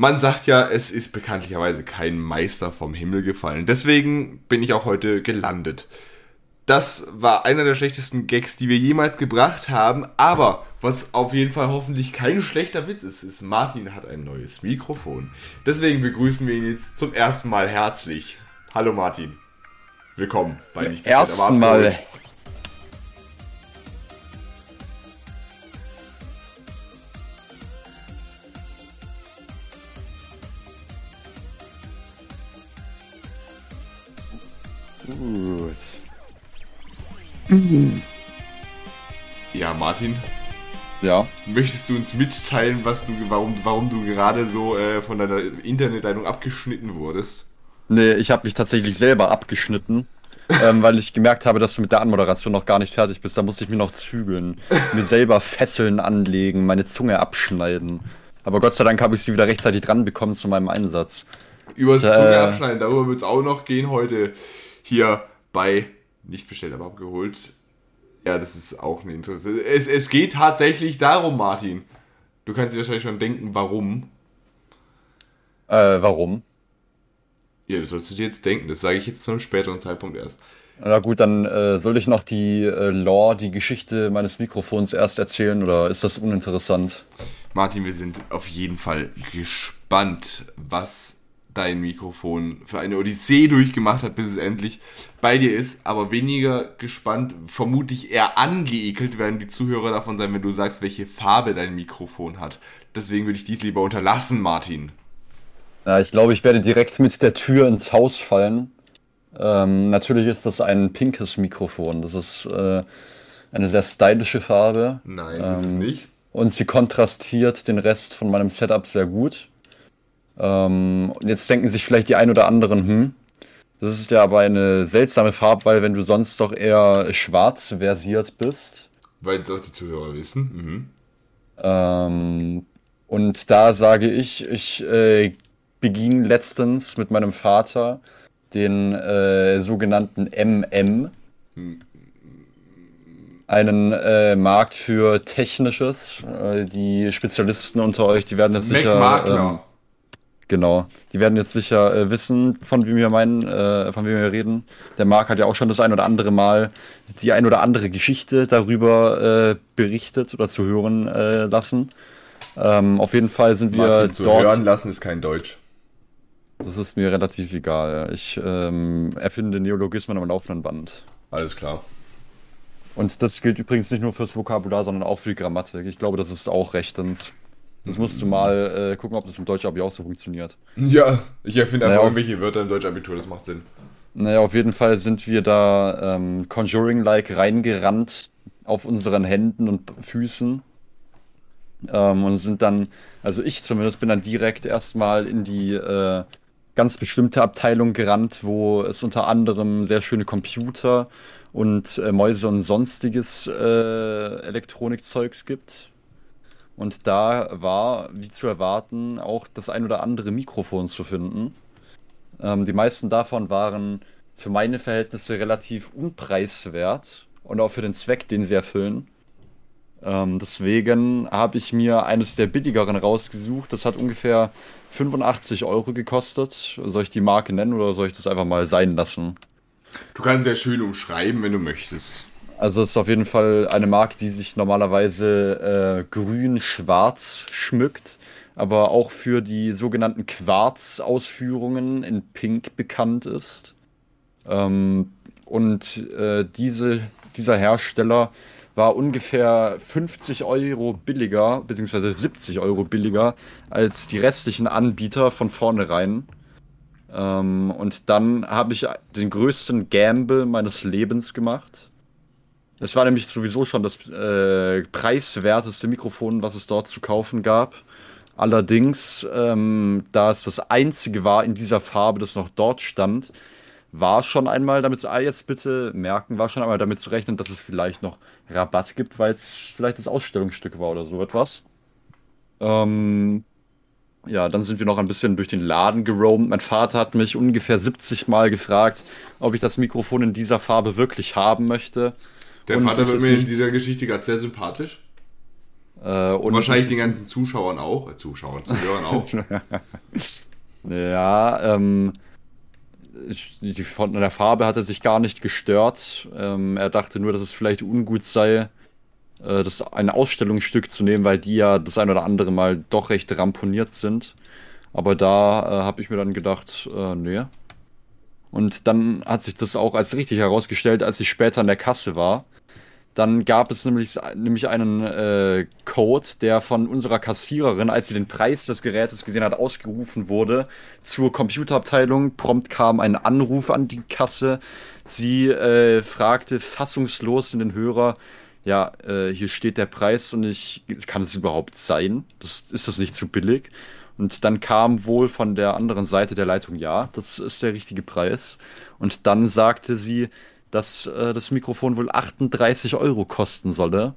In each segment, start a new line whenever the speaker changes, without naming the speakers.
Man sagt ja, es ist bekanntlicherweise kein Meister vom Himmel gefallen. Deswegen bin ich auch heute gelandet. Das war einer der schlechtesten Gags, die wir jemals gebracht haben. Aber was auf jeden Fall hoffentlich kein schlechter Witz ist, ist, Martin hat ein neues Mikrofon. Deswegen begrüßen wir ihn jetzt zum ersten Mal herzlich. Hallo Martin. Willkommen
bei Nicht Ersten Mal
Ja, Martin.
Ja.
Möchtest du uns mitteilen, was du, warum, warum du gerade so äh, von deiner Internetleitung abgeschnitten wurdest?
Nee, ich habe mich tatsächlich selber abgeschnitten, ähm, weil ich gemerkt habe, dass du mit der Anmoderation noch gar nicht fertig bist. Da musste ich mir noch zügeln, mir selber Fesseln anlegen, meine Zunge abschneiden. Aber Gott sei Dank habe ich sie wieder rechtzeitig dran bekommen zu meinem Einsatz.
Übers äh, Zunge abschneiden, darüber wird es auch noch gehen heute hier bei nicht bestellt, aber abgeholt. Ja, das ist auch eine Interesse. Es, es geht tatsächlich darum, Martin. Du kannst dir wahrscheinlich schon denken, warum.
Äh, warum?
Ja, das sollst du dir jetzt denken. Das sage ich jetzt zu einem späteren Zeitpunkt erst.
Na gut, dann äh, soll ich noch die äh, Lore, die Geschichte meines Mikrofons erst erzählen oder ist das uninteressant?
Martin, wir sind auf jeden Fall gespannt, was dein Mikrofon für eine Odyssee durchgemacht hat, bis es endlich bei dir ist. Aber weniger gespannt, vermutlich eher angeekelt werden die Zuhörer davon sein, wenn du sagst, welche Farbe dein Mikrofon hat. Deswegen würde ich dies lieber unterlassen, Martin.
Ja, ich glaube, ich werde direkt mit der Tür ins Haus fallen. Ähm, natürlich ist das ein pinkes Mikrofon. Das ist äh, eine sehr stylische Farbe.
Nein, ähm, ist es nicht.
Und sie kontrastiert den Rest von meinem Setup sehr gut. Ähm, und jetzt denken sich vielleicht die ein oder anderen, hm, das ist ja aber eine seltsame Farbwahl, wenn du sonst doch eher schwarz versiert bist.
Weil es auch die Zuhörer wissen. Mhm.
Ähm, und da sage ich, ich äh, beging letztens mit meinem Vater den äh, sogenannten MM. Hm. Einen äh, Markt für Technisches. Äh, die Spezialisten unter euch, die werden jetzt Mac sicher. Makler. Ähm, Genau. Die werden jetzt sicher äh, wissen, von wem wir meinen, äh, von wem wir reden. Der Marc hat ja auch schon das ein oder andere Mal die ein oder andere Geschichte darüber äh, berichtet oder zu hören äh, lassen. Ähm, auf jeden Fall sind wir
Martin, zu dort. hören lassen ist kein Deutsch.
Das ist mir relativ egal. Ich ähm, erfinde Neologismen am laufenden Band.
Alles klar.
Und das gilt übrigens nicht nur fürs Vokabular, sondern auch für die Grammatik. Ich glaube, das ist auch rechtens. Das musst du mal äh, gucken, ob das im Deutsch-Abi auch so funktioniert.
Ja, ich erfinde einfach naja, irgendwelche Wörter im Deutsch-Abitur, das macht Sinn.
Naja, auf jeden Fall sind wir da ähm, Conjuring-like reingerannt auf unseren Händen und Füßen. Ähm, und sind dann, also ich zumindest bin dann direkt erstmal in die äh, ganz bestimmte Abteilung gerannt, wo es unter anderem sehr schöne Computer und äh, Mäuse und sonstiges äh, Elektronikzeugs gibt. Und da war, wie zu erwarten, auch das ein oder andere Mikrofon zu finden. Ähm, die meisten davon waren für meine Verhältnisse relativ unpreiswert und auch für den Zweck, den sie erfüllen. Ähm, deswegen habe ich mir eines der billigeren rausgesucht. Das hat ungefähr 85 Euro gekostet. Soll ich die Marke nennen oder soll ich das einfach mal sein lassen?
Du kannst ja schön umschreiben, wenn du möchtest.
Also es ist auf jeden Fall eine Marke, die sich normalerweise äh, grün-schwarz schmückt, aber auch für die sogenannten Quarz-Ausführungen in Pink bekannt ist. Ähm, und äh, diese, dieser Hersteller war ungefähr 50 Euro billiger, beziehungsweise 70 Euro billiger als die restlichen Anbieter von vornherein. Ähm, und dann habe ich den größten Gamble meines Lebens gemacht es war nämlich sowieso schon das äh, preiswerteste Mikrofon, was es dort zu kaufen gab. Allerdings, ähm, da es das einzige war in dieser Farbe, das noch dort stand, war schon einmal damit, ah, jetzt bitte merken, war schon einmal damit zu rechnen, dass es vielleicht noch Rabatt gibt, weil es vielleicht das Ausstellungsstück war oder so etwas. Ähm, ja, dann sind wir noch ein bisschen durch den Laden geroamt. Mein Vater hat mich ungefähr 70 Mal gefragt, ob ich das Mikrofon in dieser Farbe wirklich haben möchte.
Der Vater wird mir in dieser Geschichte gerade sehr sympathisch. Äh, und wahrscheinlich den ganzen Zuschauern auch, äh, Zuschauern, Zuhörern auch.
ja, ähm, die, von der Farbe hat er sich gar nicht gestört. Ähm, er dachte nur, dass es vielleicht ungut sei, äh, das ein Ausstellungsstück zu nehmen, weil die ja das ein oder andere Mal doch recht ramponiert sind. Aber da äh, habe ich mir dann gedacht, äh, nee. Und dann hat sich das auch als richtig herausgestellt, als ich später an der Kasse war. Dann gab es nämlich, nämlich einen äh, Code, der von unserer Kassiererin, als sie den Preis des Gerätes gesehen hat, ausgerufen wurde zur Computerabteilung. Prompt kam ein Anruf an die Kasse. Sie äh, fragte fassungslos in den Hörer, ja, äh, hier steht der Preis und ich, kann es überhaupt sein? Das, ist das nicht zu billig? Und dann kam wohl von der anderen Seite der Leitung, ja, das ist der richtige Preis. Und dann sagte sie, dass äh, das Mikrofon wohl 38 Euro kosten solle.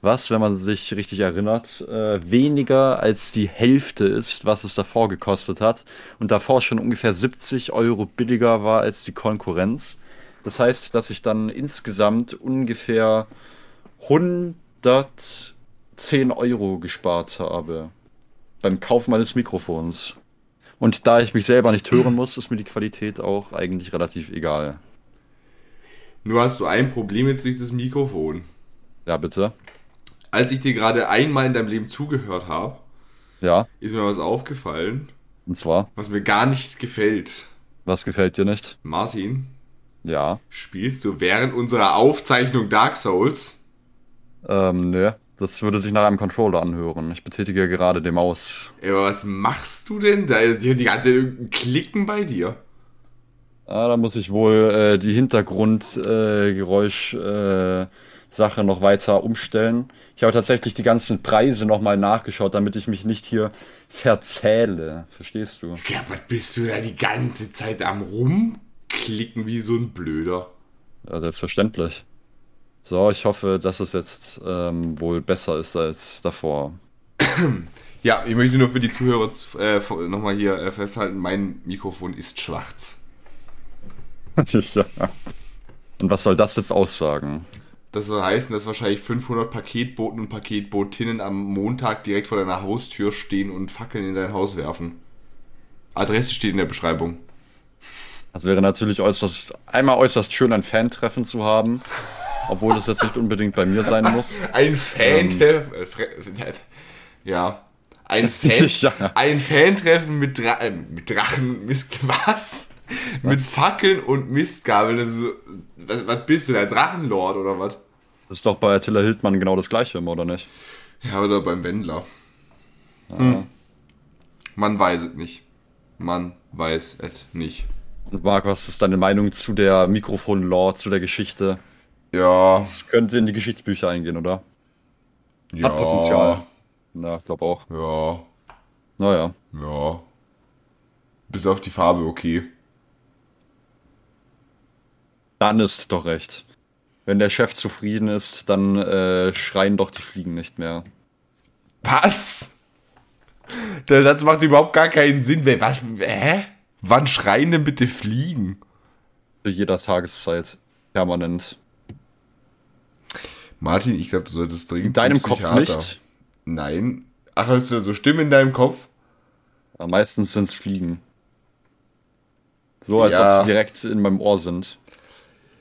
Was, wenn man sich richtig erinnert, äh, weniger als die Hälfte ist, was es davor gekostet hat. Und davor schon ungefähr 70 Euro billiger war als die Konkurrenz. Das heißt, dass ich dann insgesamt ungefähr 110 Euro gespart habe. Beim Kauf meines Mikrofons. Und da ich mich selber nicht hören muss, ist mir die Qualität auch eigentlich relativ egal.
Nur hast du ein Problem jetzt durch das Mikrofon.
Ja, bitte.
Als ich dir gerade einmal in deinem Leben zugehört habe,
ja.
ist mir was aufgefallen.
Und zwar?
Was mir gar nicht gefällt.
Was gefällt dir nicht?
Martin.
Ja.
Spielst du während unserer Aufzeichnung Dark Souls?
Ähm, ne. Das würde sich nach einem Controller anhören. Ich betätige gerade die Maus.
Ey, aber was machst du denn? Da ist die ganze Klicken bei dir.
Ah, da muss ich wohl äh, die Hintergrundgeräusch-Sache äh, noch weiter umstellen. Ich habe tatsächlich die ganzen Preise nochmal nachgeschaut, damit ich mich nicht hier verzähle. Verstehst du?
Ja, was bist du da die ganze Zeit am rumklicken wie so ein Blöder?
Ja, selbstverständlich. So, ich hoffe, dass es jetzt ähm, wohl besser ist als davor.
Ja, ich möchte nur für die Zuhörer äh, nochmal hier äh, festhalten, mein Mikrofon ist schwarz.
ja. Und was soll das jetzt aussagen?
Das soll heißen, dass wahrscheinlich 500 Paketboten und Paketbotinnen am Montag direkt vor deiner Haustür stehen und Fackeln in dein Haus werfen. Adresse steht in der Beschreibung.
Das wäre natürlich äußerst, einmal äußerst schön, ein Fan-Treffen zu haben. Obwohl das jetzt nicht unbedingt bei mir sein muss.
Ein Fan-Treffen. Ähm, ja. Ein Fan, ja. ein Fan-Treffen mit, Dra äh, mit Drachen, was? Mit Fackeln und Mistgabeln. Das ist so, was, was, bist du, der Drachenlord oder was?
Das ist doch bei Attila Hildmann genau das gleiche, oder nicht?
Ja, oder beim Wendler. Ja. Hm. Man weiß es nicht. Man weiß es nicht.
Und Marc, was ist deine Meinung zu der Mikrofon-Lore, zu der Geschichte?
Ja.
Das könnte in die Geschichtsbücher eingehen, oder?
Ja.
Hat Potenzial. Ja, ich glaube auch.
Ja.
Naja.
Ja. Bis auf die Farbe okay.
Dann ist doch recht. Wenn der Chef zufrieden ist, dann äh, schreien doch die Fliegen nicht mehr.
Was? Der Satz macht überhaupt gar keinen Sinn. Was? Hä? Wann schreien denn bitte Fliegen?
Zu jeder Tageszeit. Permanent.
Martin, ich glaube, du solltest dringend. In
deinem Kopf nicht?
Nein. Ach, hast du so Stimmen in deinem Kopf?
Ja, meistens sind es Fliegen. So, als ja. ob sie direkt in meinem Ohr sind.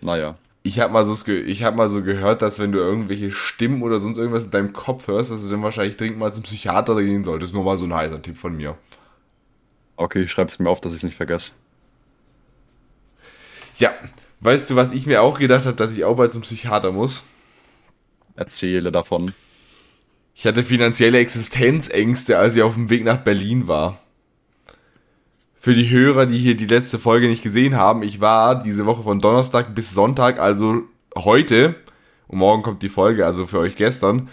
Naja.
Ich habe mal, so, hab mal so gehört, dass wenn du irgendwelche Stimmen oder sonst irgendwas in deinem Kopf hörst, dass du dann wahrscheinlich dringend mal zum Psychiater gehen solltest. Nur mal so ein heißer Tipp von mir.
Okay, ich schreib's mir auf, dass ich es nicht vergesse.
Ja, weißt du, was ich mir auch gedacht habe, dass ich auch bald zum Psychiater muss?
Erzähle davon.
Ich hatte finanzielle Existenzängste, als ich auf dem Weg nach Berlin war für die Hörer, die hier die letzte Folge nicht gesehen haben, ich war diese Woche von Donnerstag bis Sonntag, also heute, und morgen kommt die Folge, also für euch gestern,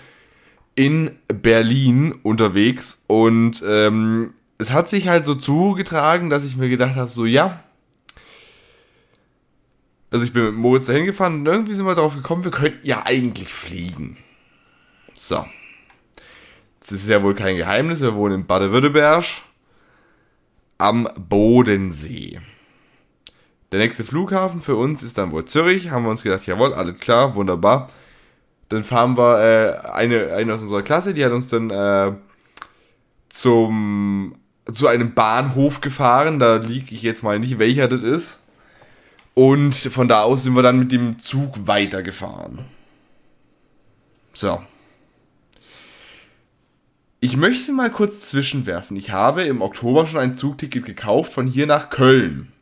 in Berlin unterwegs und ähm, es hat sich halt so zugetragen, dass ich mir gedacht habe, so ja, also ich bin mit Moritz dahin gefahren und irgendwie sind wir darauf gekommen, wir könnten ja eigentlich fliegen. So. Das ist ja wohl kein Geheimnis, wir wohnen in Baden-Württemberg am Bodensee. Der nächste Flughafen für uns ist dann wohl Zürich. Haben wir uns gedacht, jawohl, alles klar, wunderbar. Dann fahren wir äh, eine, eine aus unserer Klasse, die hat uns dann äh, zum zu einem Bahnhof gefahren. Da liege ich jetzt mal nicht, welcher das ist. Und von da aus sind wir dann mit dem Zug weitergefahren. So. Ich möchte mal kurz zwischenwerfen. Ich habe im Oktober schon ein Zugticket gekauft von hier nach Köln.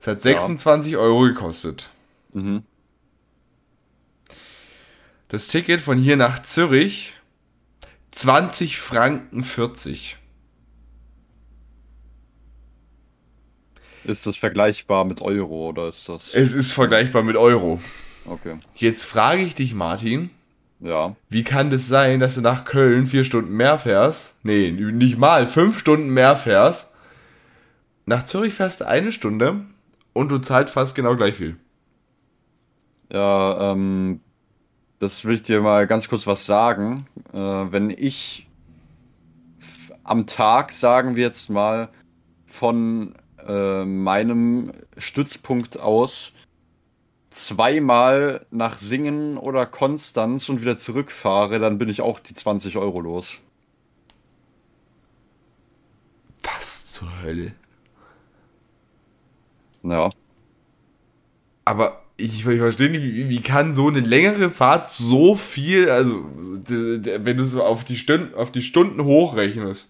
Es hat 26 ja. Euro gekostet. Mhm. Das Ticket von hier nach Zürich 20 Franken 40.
Ist das vergleichbar mit Euro oder ist das?
Es ist vergleichbar mit Euro.
Okay.
Jetzt frage ich dich, Martin.
Ja.
Wie kann das sein, dass du nach Köln vier Stunden mehr fährst? Nee, nicht mal, fünf Stunden mehr fährst. Nach Zürich fährst du eine Stunde und du zahlst fast genau gleich viel.
Ja, ähm, das will ich dir mal ganz kurz was sagen. Äh, wenn ich am Tag, sagen wir jetzt mal, von äh, meinem Stützpunkt aus zweimal nach Singen oder Konstanz und wieder zurückfahre, dann bin ich auch die 20 Euro los.
Was zur Hölle?
Ja.
Aber ich, ich verstehe nicht, wie, wie, kann so eine längere Fahrt so viel, also wenn du so auf die Stunden, auf die Stunden hochrechnest,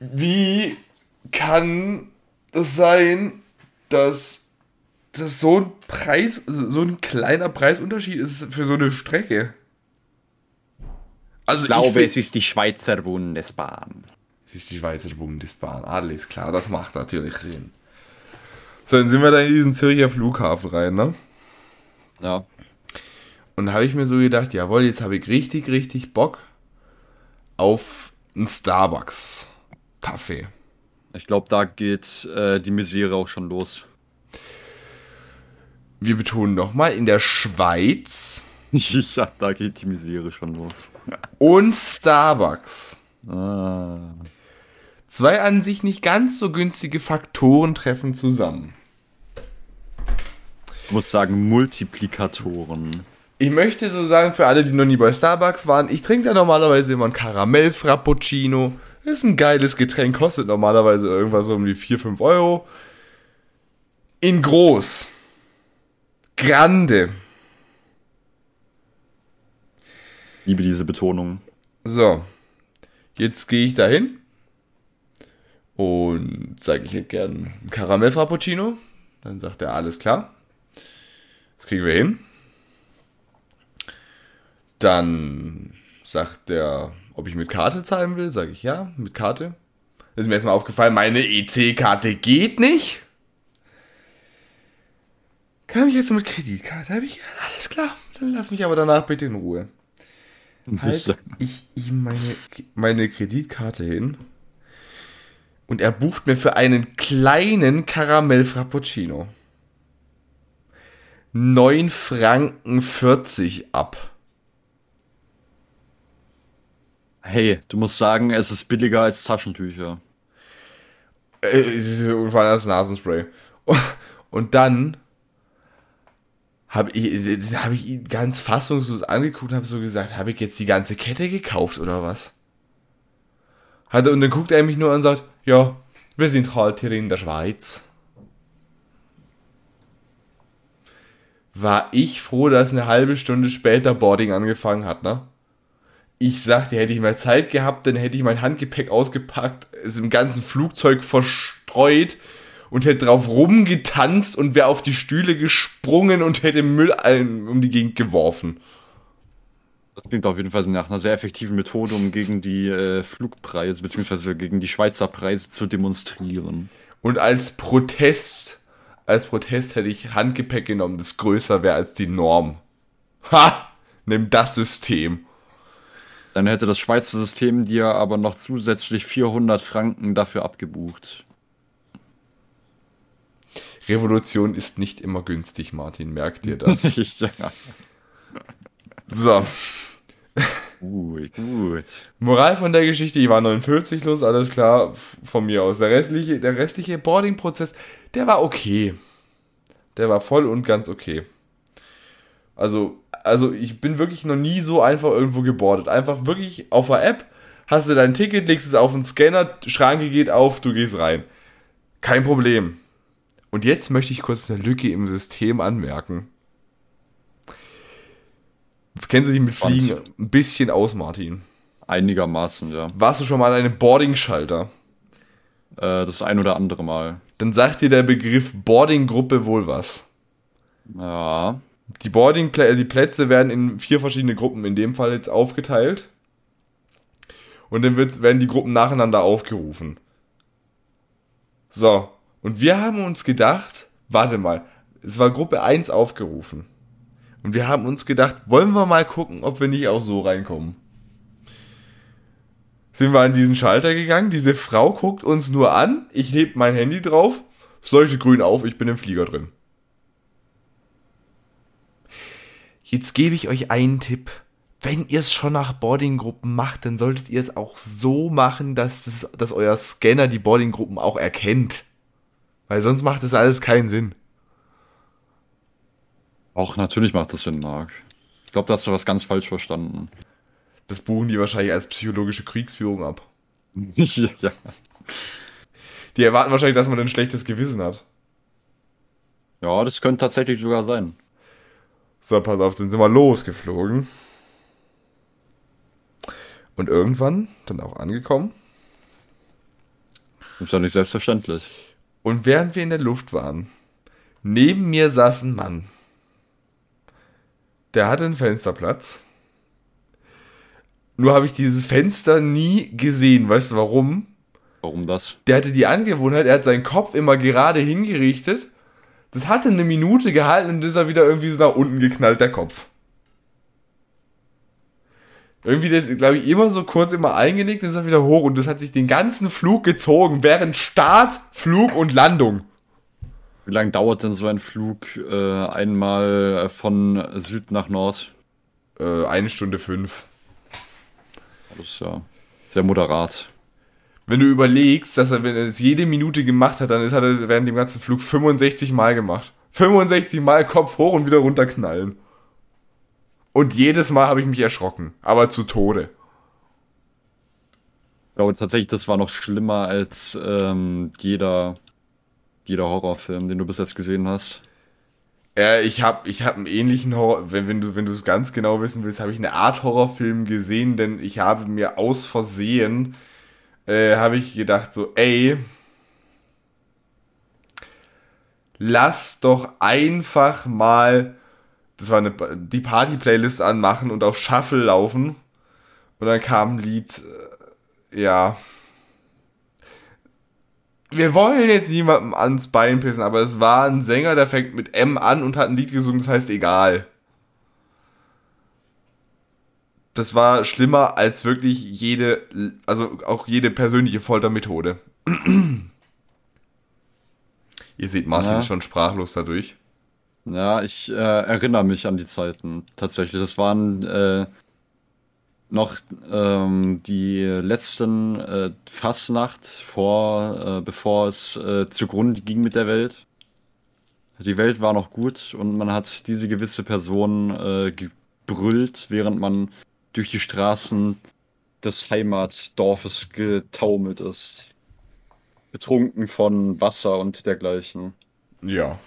wie kann es sein, dass das so ein Preis, so ein kleiner Preisunterschied ist für so eine Strecke?
Also ich glaube, ich es ist die Schweizer Bundesbahn.
Es ist die Schweizer Bundesbahn, alles klar, das macht natürlich Sinn. So, dann sind wir da in diesen Zürcher Flughafen rein, ne?
Ja.
Und da habe ich mir so gedacht, jawohl, jetzt habe ich richtig, richtig Bock auf einen Starbucks-Kaffee.
Ich glaube, da geht äh, die Misere auch schon los.
Wir betonen nochmal, in der Schweiz.
ja, da geht die Misere schon los.
und Starbucks.
Ah.
Zwei an sich nicht ganz so günstige Faktoren treffen zusammen.
Ich muss sagen, Multiplikatoren.
Ich möchte so sagen, für alle, die noch nie bei Starbucks waren, ich trinke da normalerweise immer ein Karamell-Frappuccino ist ein geiles Getränk, kostet normalerweise irgendwas so um die 4, 5 Euro. In groß. Grande.
Liebe diese Betonung.
So. Jetzt gehe ich dahin und sage, ich hätte gern einen Karamell-Frappuccino. Dann sagt er, alles klar. Das kriegen wir hin. Dann sagt der ob ich mit Karte zahlen will. Sage ich ja, mit Karte. Das ist mir erstmal aufgefallen, meine EC-Karte geht nicht. Kann ich jetzt mit Kreditkarte? Habe ich, alles klar. Dann lass mich aber danach bitte in Ruhe. Halt ich, ich meine, meine Kreditkarte hin und er bucht mir für einen kleinen Karamell Frappuccino 9 Franken 40 ab.
Hey, du musst sagen, es ist billiger als Taschentücher.
Es ist vor allem das Nasenspray. Und dann habe ich, hab ich ihn ganz fassungslos angeguckt und habe so gesagt, habe ich jetzt die ganze Kette gekauft oder was? Hat, und dann guckt er mich nur an und sagt, ja, wir sind halt hier in der Schweiz. War ich froh, dass eine halbe Stunde später Boarding angefangen hat, ne? ich sagte, hätte ich mehr Zeit gehabt, dann hätte ich mein Handgepäck ausgepackt, es im ganzen Flugzeug verstreut und hätte drauf rumgetanzt und wäre auf die Stühle gesprungen und hätte Müll um die Gegend geworfen.
Das klingt auf jeden Fall nach einer sehr effektiven Methode, um gegen die äh, Flugpreise bzw. gegen die Schweizer Preise zu demonstrieren.
Und als Protest, als Protest hätte ich Handgepäck genommen, das größer wäre als die Norm. Ha! Nimm das System.
Dann hätte das Schweizer System dir aber noch zusätzlich 400 Franken dafür abgebucht.
Revolution ist nicht immer günstig, Martin, merkt dir das. ja. So.
Gut, gut.
Moral von der Geschichte, ich war 49 los, alles klar, von mir aus. Der restliche, der restliche Boarding-Prozess, der war okay. Der war voll und ganz okay. Also, also ich bin wirklich noch nie so einfach irgendwo gebordet. Einfach wirklich auf der App hast du dein Ticket, legst es auf den Scanner, Schranke geht auf, du gehst rein. Kein Problem. Und jetzt möchte ich kurz eine Lücke im System anmerken. Kennst du die mit Fliegen ein bisschen aus, Martin?
Einigermaßen, ja.
Warst du schon mal an einem Boarding-Schalter?
Äh, das ein oder andere Mal.
Dann sagt dir der Begriff Boarding-Gruppe wohl was.
Ja.
Die Boarding die Plätze werden in vier verschiedene Gruppen in dem Fall jetzt aufgeteilt. Und dann wird, werden die Gruppen nacheinander aufgerufen. So, und wir haben uns gedacht, warte mal, es war Gruppe 1 aufgerufen. Und wir haben uns gedacht, wollen wir mal gucken, ob wir nicht auch so reinkommen. Sind wir an diesen Schalter gegangen, diese Frau guckt uns nur an, ich lebe mein Handy drauf, es leuchtet grün auf, ich bin im Flieger drin. Jetzt gebe ich euch einen Tipp. Wenn ihr es schon nach Boardinggruppen macht, dann solltet ihr es auch so machen, dass, das, dass euer Scanner die Boardinggruppen auch erkennt. Weil sonst macht das alles keinen Sinn.
Auch natürlich macht das Sinn, Marc. Ich glaube, da hast du was ganz falsch verstanden.
Das buchen die wahrscheinlich als psychologische Kriegsführung ab.
ja.
Die erwarten wahrscheinlich, dass man ein schlechtes Gewissen hat.
Ja, das könnte tatsächlich sogar sein.
So, pass auf, dann sind wir losgeflogen. Und irgendwann dann auch angekommen.
Ist doch nicht selbstverständlich.
Und während wir in der Luft waren, neben mir saß ein Mann. Der hatte einen Fensterplatz. Nur habe ich dieses Fenster nie gesehen. Weißt du warum?
Warum das?
Der hatte die Angewohnheit, er hat seinen Kopf immer gerade hingerichtet. Das hatte eine Minute gehalten und ist er wieder irgendwie so nach unten geknallt, der Kopf. Irgendwie, das glaube ich, immer so kurz immer eingenickt, ist er wieder hoch und das hat sich den ganzen Flug gezogen, während Start, Flug und Landung.
Wie lange dauert denn so ein Flug äh, einmal von Süd nach Nord?
Äh, eine Stunde fünf.
Das ist ja sehr moderat.
Wenn du überlegst, dass er, wenn er das jede Minute gemacht hat, dann ist, hat er während dem ganzen Flug 65 Mal gemacht. 65 Mal Kopf hoch und wieder runterknallen. Und jedes Mal habe ich mich erschrocken, aber zu Tode.
Ich glaube tatsächlich, das war noch schlimmer als ähm, jeder, jeder Horrorfilm, den du bis jetzt gesehen hast.
Ja, ich habe ich hab einen ähnlichen Horror, wenn, wenn du wenn du es ganz genau wissen willst, habe ich eine Art Horrorfilm gesehen, denn ich habe mir aus Versehen, äh, habe ich gedacht so, ey, lass doch einfach mal das war eine, die Party-Playlist anmachen und auf Shuffle laufen. Und dann kam ein Lied, äh, ja. Wir wollen jetzt niemandem ans Bein pissen, aber es war ein Sänger, der fängt mit M an und hat ein Lied gesungen, das heißt egal. Das war schlimmer als wirklich jede, also auch jede persönliche Foltermethode. Ihr seht Martin ja. schon sprachlos dadurch.
Ja, ich äh, erinnere mich an die Zeiten tatsächlich. Das waren äh, noch ähm, die letzten äh, Fastnacht vor, äh, bevor es äh, zugrunde ging mit der Welt. Die Welt war noch gut und man hat diese gewisse Person äh, gebrüllt, während man durch die Straßen des Heimatdorfes getaumelt ist. Betrunken von Wasser und dergleichen.
Ja,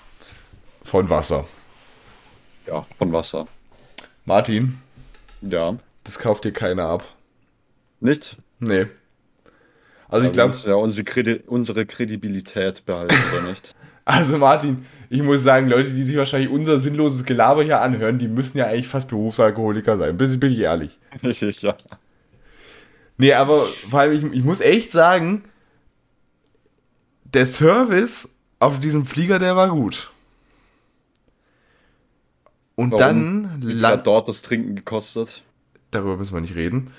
von Wasser.
Ja, von Wasser.
Martin,
Ja.
das kauft dir keiner ab.
Nicht?
Nee. Also ich glaube,
ja unsere, Kredi unsere Kredibilität behalten, oder nicht?
also Martin, ich muss sagen, Leute, die sich wahrscheinlich unser sinnloses Gelaber hier anhören, die müssen ja eigentlich fast Berufsalkoholiker sein. Bin, bin ich ehrlich.
ja.
Nee, aber vor allem, ich, ich muss echt sagen, der Service auf diesem Flieger, der war gut. Und
Warum?
dann
Wie hat dort das Trinken gekostet?
darüber müssen wir nicht reden.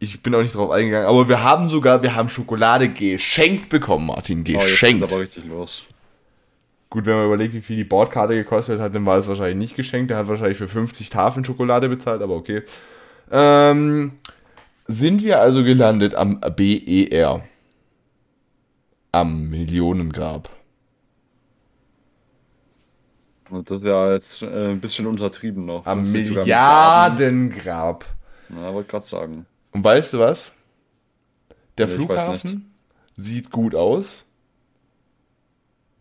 Ich bin auch nicht drauf eingegangen, aber wir haben sogar, wir haben Schokolade geschenkt bekommen, Martin,
Oh, jetzt
geschenkt.
aber richtig los.
Gut, wenn man überlegt, wie viel die Bordkarte gekostet hat, dann war es wahrscheinlich nicht geschenkt. Der hat wahrscheinlich für 50 Tafeln Schokolade bezahlt, aber okay. Ähm, sind wir also gelandet am BER. Am Millionengrab.
Und das ist ja jetzt äh, ein bisschen untertrieben noch.
Am Milliardengrab.
Ja, wollte gerade sagen.
Und weißt du was? Der
Nee,
Flughafen sieht gut aus,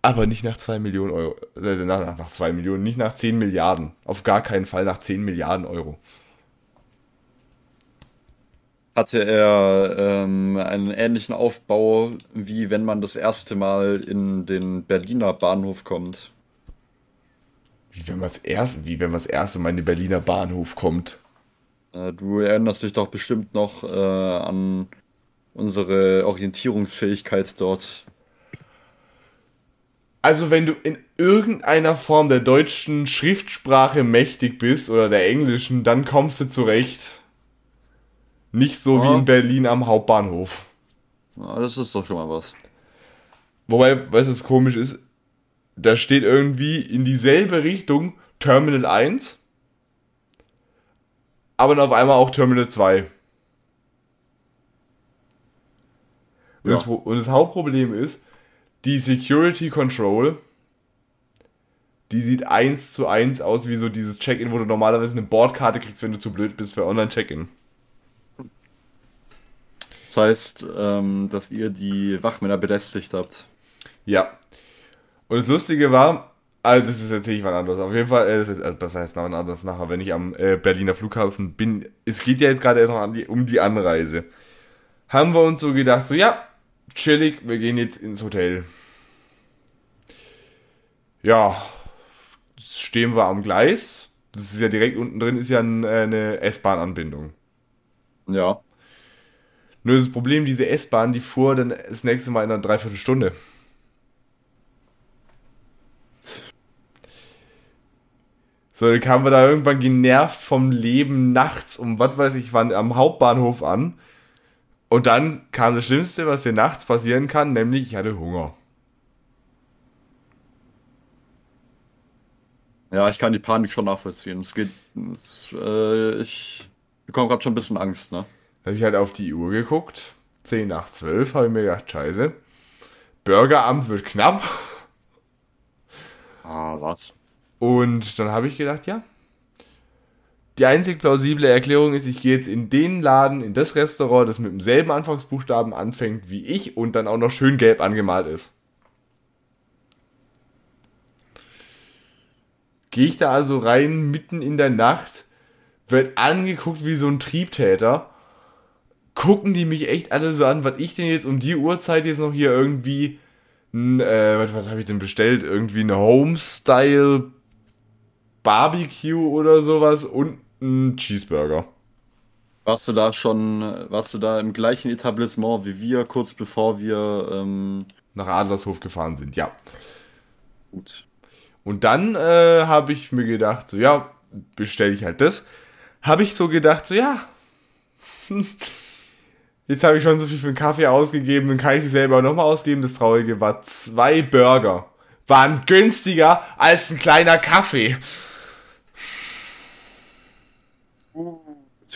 aber nicht nach 2 Millionen Euro. Äh, nach, nach- nach 2 Millionen, nicht nach 10 Milliarden. Auf gar keinen Fall nach 10 Milliarden Euro.
Hatte er ähm, einen ähnlichen Aufbau, wie wenn man das erste Mal in den Berliner Bahnhof kommt.
Wie wenn man das erste, wie wenn man das erste Mal in den Berliner Bahnhof kommt.
Äh, du erinnerst dich doch bestimmt noch äh, an unsere Orientierungsfähigkeit dort.
Also wenn du in irgendeiner Form der deutschen Schriftsprache mächtig bist oder der englischen, dann kommst du zurecht. Nicht so wie
Ja.
in Berlin am Hauptbahnhof.
Ja, das ist doch schon mal was.
Wobei, weißt du, was komisch ist? Da steht irgendwie in dieselbe Richtung Terminal 1, aber dann auf einmal auch Terminal 2. Und,
Ja.
das, und das Hauptproblem ist, die Security Control, die sieht eins zu eins aus wie so dieses Check-in, wo du normalerweise eine Bordkarte kriegst, wenn du zu blöd bist für Online-Check-in.
Das heißt, ähm, dass ihr die Wachmänner belästigt habt.
Ja. Und das Lustige war, also das ist erzähle ich wann anderes. Auf jeden Fall, äh, das ist, äh, das heißt wann anderes nachher, wenn ich am äh, Berliner Flughafen bin. Es geht ja jetzt gerade erst noch die, um die Anreise. Haben wir uns so gedacht, so ja, chillig, wir gehen jetzt ins Hotel. Ja, stehen wir am Gleis. Das ist ja direkt unten drin, ist ja ein, äh, eine S-Bahn-Anbindung.
Ja.
Nur das Problem, diese S-Bahn, die fuhr dann das nächste Mal in einer Dreiviertelstunde. So, dann kamen wir da irgendwann genervt vom Leben nachts um, was weiß ich wann, am Hauptbahnhof an. Und dann kam das Schlimmste, was dir nachts passieren kann, nämlich ich hatte Hunger.
Ja, ich kann die Panik schon nachvollziehen. Es geht. Äh, ich bekomme gerade schon ein bisschen Angst, ne?
Da habe ich halt auf die Uhr geguckt. 10 nach 12 habe ich mir gedacht, scheiße. Bürgeramt wird knapp.
Ah, was?
Und dann habe ich gedacht, ja. Die einzig plausible Erklärung ist, ich gehe jetzt in den Laden, in das Restaurant, das mit demselben Anfangsbuchstaben anfängt wie ich und dann auch noch schön gelb angemalt ist. Gehe ich da also rein, mitten in der Nacht, wird angeguckt wie so ein Triebtäter. Gucken die mich echt alle so an, was ich denn jetzt um die Uhrzeit jetzt noch hier irgendwie, äh, was, was habe ich denn bestellt? Irgendwie eine Homestyle Barbecue oder sowas und ein Cheeseburger.
Warst du da schon, warst du da im gleichen Etablissement wie wir, kurz bevor wir, ähm,
Nach Adlershof gefahren sind, ja.
gut.
Und dann äh, habe ich mir gedacht, so ja, bestelle ich halt das. Habe ich so gedacht, so ja, jetzt habe ich schon so viel für einen Kaffee ausgegeben, dann kann ich sie selber nochmal ausgeben. Das Traurige war, zwei Burger waren günstiger als ein kleiner Kaffee.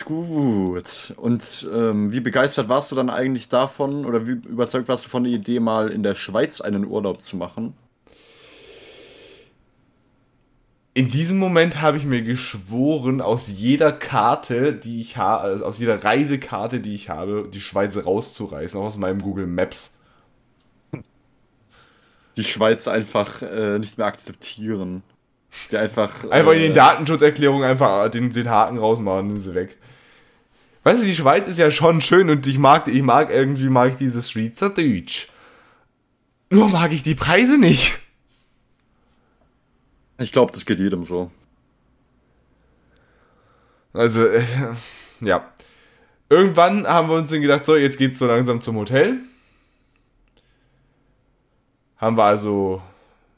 Gut. Und ähm, wie begeistert warst du dann eigentlich davon oder wie überzeugt warst du von der Idee, mal in der Schweiz einen Urlaub zu machen?
In diesem Moment habe ich mir geschworen, aus jeder Karte, die ich habe, also aus jeder Reisekarte, die ich habe, die Schweiz rauszureißen, auch aus meinem Google Maps.
Die Schweiz einfach äh, nicht mehr akzeptieren. Die einfach.
Einfach in
äh,
den Datenschutzerklärungen einfach den, den Haken rausmachen, dann ist sie weg. Weißt du, die Schweiz ist ja schon schön und ich mag, ich mag irgendwie mag ich dieses Schweizer Deutsch. Nur mag ich die Preise nicht.
Ich glaube, das geht jedem so.
Also, äh, ja. Irgendwann haben wir uns dann gedacht, so, jetzt geht's so langsam zum Hotel. Haben wir also,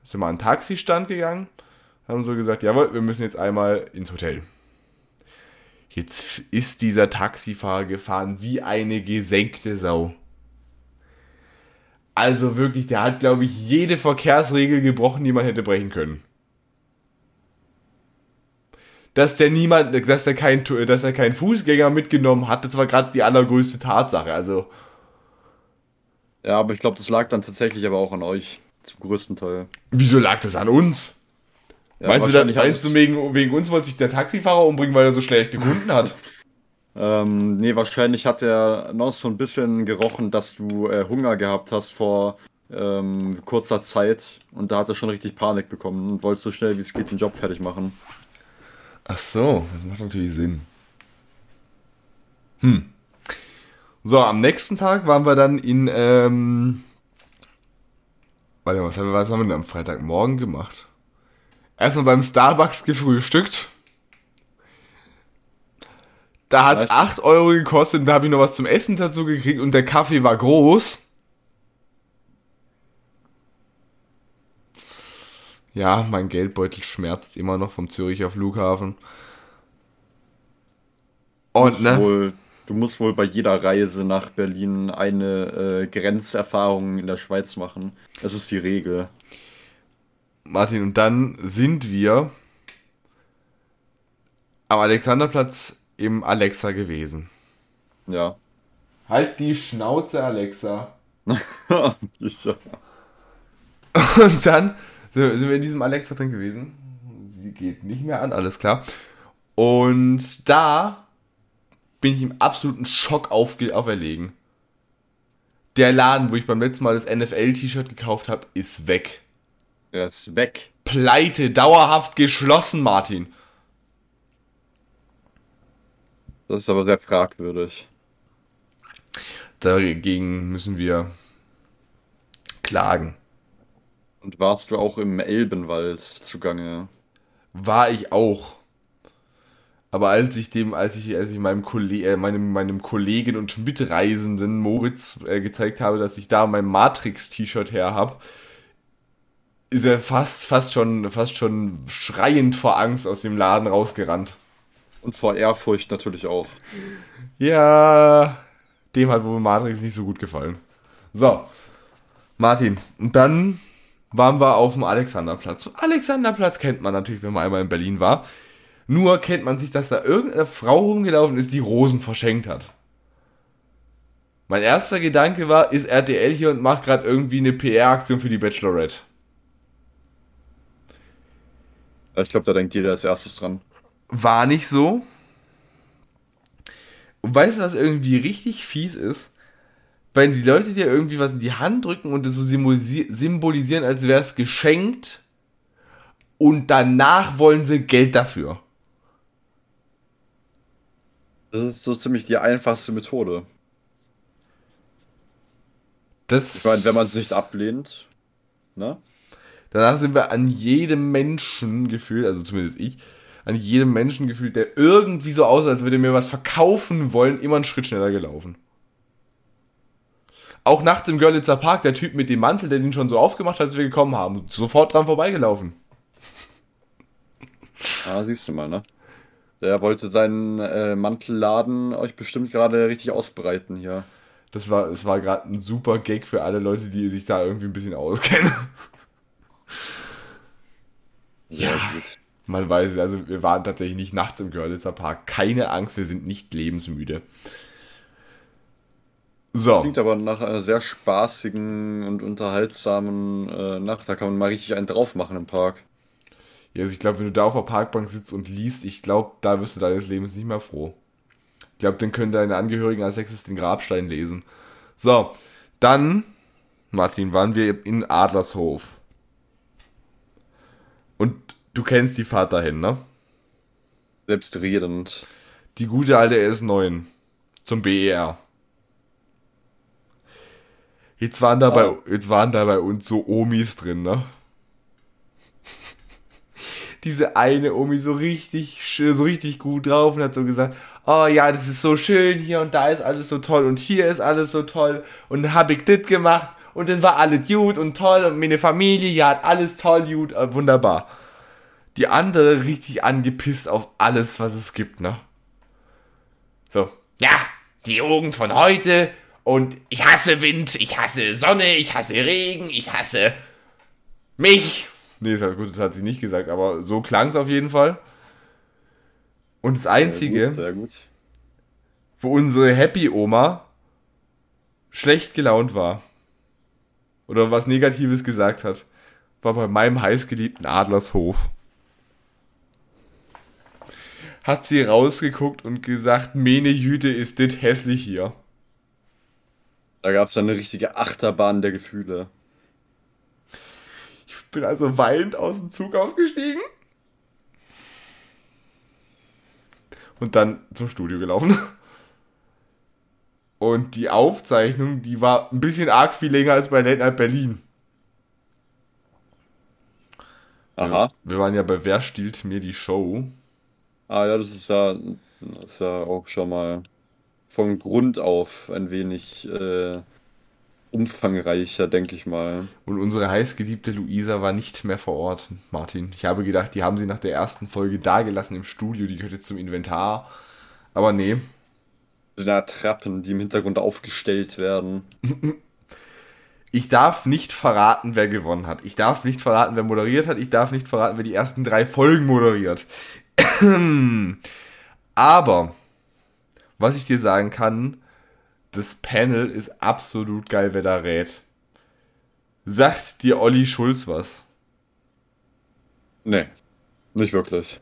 sind wir an den Taxistand gegangen, haben so gesagt, jawohl, wir müssen jetzt einmal ins Hotel. Jetzt ist dieser Taxifahrer gefahren wie eine gesenkte Sau. Also wirklich, der hat, glaube ich, jede Verkehrsregel gebrochen, die man hätte brechen können dass der niemand, dass er kein, dass er keinen Fußgänger mitgenommen hat, das war gerade die allergrößte Tatsache. Also,
Ja, aber ich glaube, das lag dann tatsächlich aber auch an euch. Zum größten Teil.
wieso lag das an uns? Ja, meinst du, da, meinst du wegen, wegen uns wollte sich der Taxifahrer umbringen, weil er so schlechte Kunden hat?
ähm, nee, wahrscheinlich hat er noch so ein bisschen gerochen, dass du äh, Hunger gehabt hast vor ähm, kurzer Zeit und da hat er schon richtig Panik bekommen und wollte so schnell wie es geht den Job fertig machen.
Ach so, das macht natürlich Sinn. Hm. So, am nächsten Tag waren wir dann in, ähm, warte, was haben wir, was haben wir denn am Freitagmorgen gemacht? Erstmal beim Starbucks gefrühstückt. Da hat es 8 Euro gekostet und da habe ich noch was zum Essen dazu gekriegt und der Kaffee war groß. Ja, mein Geldbeutel schmerzt immer noch vom Züricher Flughafen.
Und, ne? Wohl, du musst wohl bei jeder Reise nach Berlin eine äh, Grenzerfahrung in der Schweiz machen. Das ist die Regel.
Martin, und dann sind wir am Alexanderplatz im Alexa gewesen.
Ja.
Halt die Schnauze, Alexa. Und dann sind wir in diesem Alexa drin gewesen. Sie geht nicht mehr an, alles klar. Und da bin ich im absoluten Schock aufge auferlegen. Der Laden, wo ich beim letzten Mal das NFL-T-Shirt gekauft habe, ist weg.
Er ist weg.
Pleite, dauerhaft geschlossen, Martin.
Das ist aber sehr fragwürdig.
Dagegen müssen wir klagen.
Und warst du auch im Elbenwald zugange?
War ich auch. Aber als ich dem, als ich, als ich meinem, Kolle äh, meinem, meinem Kollegen und Mitreisenden Moritz äh, gezeigt habe, dass ich da mein Matrix-T-Shirt her habe, ist er fast, fast schon, fast schon schreiend vor Angst aus dem Laden rausgerannt.
Und vor Ehrfurcht natürlich auch.
Ja, dem hat wohl Matrix nicht so gut gefallen. So, Martin, und dann waren wir auf dem Alexanderplatz. Alexanderplatz kennt man natürlich, wenn man einmal in Berlin war. Nur kennt man sich, dass da irgendeine Frau rumgelaufen ist, die Rosen verschenkt hat. Mein erster Gedanke war, ist RTL hier und macht gerade irgendwie eine PR-Aktion für die Bachelorette.
Ich glaube, da denkt jeder als erstes dran.
War nicht so. Und weißt du, was irgendwie richtig fies ist? Wenn die Leute dir irgendwie was in die Hand drücken und das so symbolisieren, als wäre es geschenkt und danach wollen sie Geld dafür.
Das ist so ziemlich die einfachste Methode. Das ich meine, wenn man es nicht ablehnt, ne?
Danach sind wir an jedem Menschen gefühlt, also zumindest ich, an jedem Menschen gefühlt, der irgendwie so aussah, als würde mir was verkaufen wollen, immer einen Schritt schneller gelaufen. Auch nachts im Görlitzer Park, der Typ mit dem Mantel, der den schon so aufgemacht hat, als wir gekommen haben, sofort dran vorbeigelaufen.
Ah, siehst du mal, ne? Der wollte seinen äh, Mantelladen euch bestimmt gerade richtig ausbreiten hier.
Das war, das war gerade ein super Gag für alle Leute, die sich da irgendwie ein bisschen auskennen. Ja, gut. Man weiß, also wir waren tatsächlich nicht nachts im Görlitzer Park. Keine Angst, wir sind nicht lebensmüde.
So. Klingt aber nach einer sehr spaßigen und unterhaltsamen äh, Nacht. Da kann man mal richtig einen drauf machen im Park.
Ja, also ich glaube, wenn du da auf der Parkbank sitzt und liest, ich glaube, da wirst du deines Lebens nicht mehr froh. Ich glaube, dann können deine Angehörigen als nächstes den Grabstein lesen. So, dann, Martin, waren wir in Adlershof. Du kennst die Fahrt dahin, ne?
Selbstredend.
Die gute alte S9 zum BER. Jetzt waren da, bei, jetzt waren da bei uns so Omis drin, ne? Diese eine Omi so richtig, so richtig gut drauf und hat so gesagt, oh ja, das ist so schön hier und da ist alles so toll und hier ist alles so toll und dann hab ich das gemacht und dann war alles gut und toll und meine Familie, ja, hat alles toll, gut, äh, wunderbar. Die andere richtig angepisst auf alles, was es gibt, ne? So, ja, die Jugend von heute und ich hasse Wind, ich hasse Sonne, ich hasse Regen, ich hasse mich. Nee, gut, das hat sie nicht gesagt, aber so klang es auf jeden Fall. Und das Einzige,
sehr gut, sehr gut.
wo unsere Happy-Oma schlecht gelaunt war oder was Negatives gesagt hat, war bei meinem heißgeliebten Adlershof. Hat sie rausgeguckt und gesagt, Mene Jüte ist dit hässlich hier.
Da gab es dann eine richtige Achterbahn der Gefühle.
Ich bin also weinend aus dem Zug ausgestiegen. Und dann zum Studio gelaufen. Und die Aufzeichnung, die war ein bisschen arg viel länger als bei Late Night Berlin.
Aha.
Wir waren ja bei Wer stiehlt mir die Show?
Ah ja, das ist ja, das ist ja auch schon mal von Grund auf ein wenig äh, umfangreicher, denke ich mal.
Und unsere heißgeliebte Luisa war nicht mehr vor Ort, Martin. Ich habe gedacht, die haben sie nach der ersten Folge dagelassen im Studio, die gehört jetzt zum Inventar. Aber nee.
Na, Trappen, die im Hintergrund aufgestellt werden.
Ich darf nicht verraten, wer gewonnen hat. Ich darf nicht verraten, wer moderiert hat. Ich darf nicht verraten, wer die ersten drei Folgen moderiert. Aber, was ich dir sagen kann, das Panel ist absolut geil, wer da rät. Sagt dir Olli Schulz was?
Nee, nicht wirklich.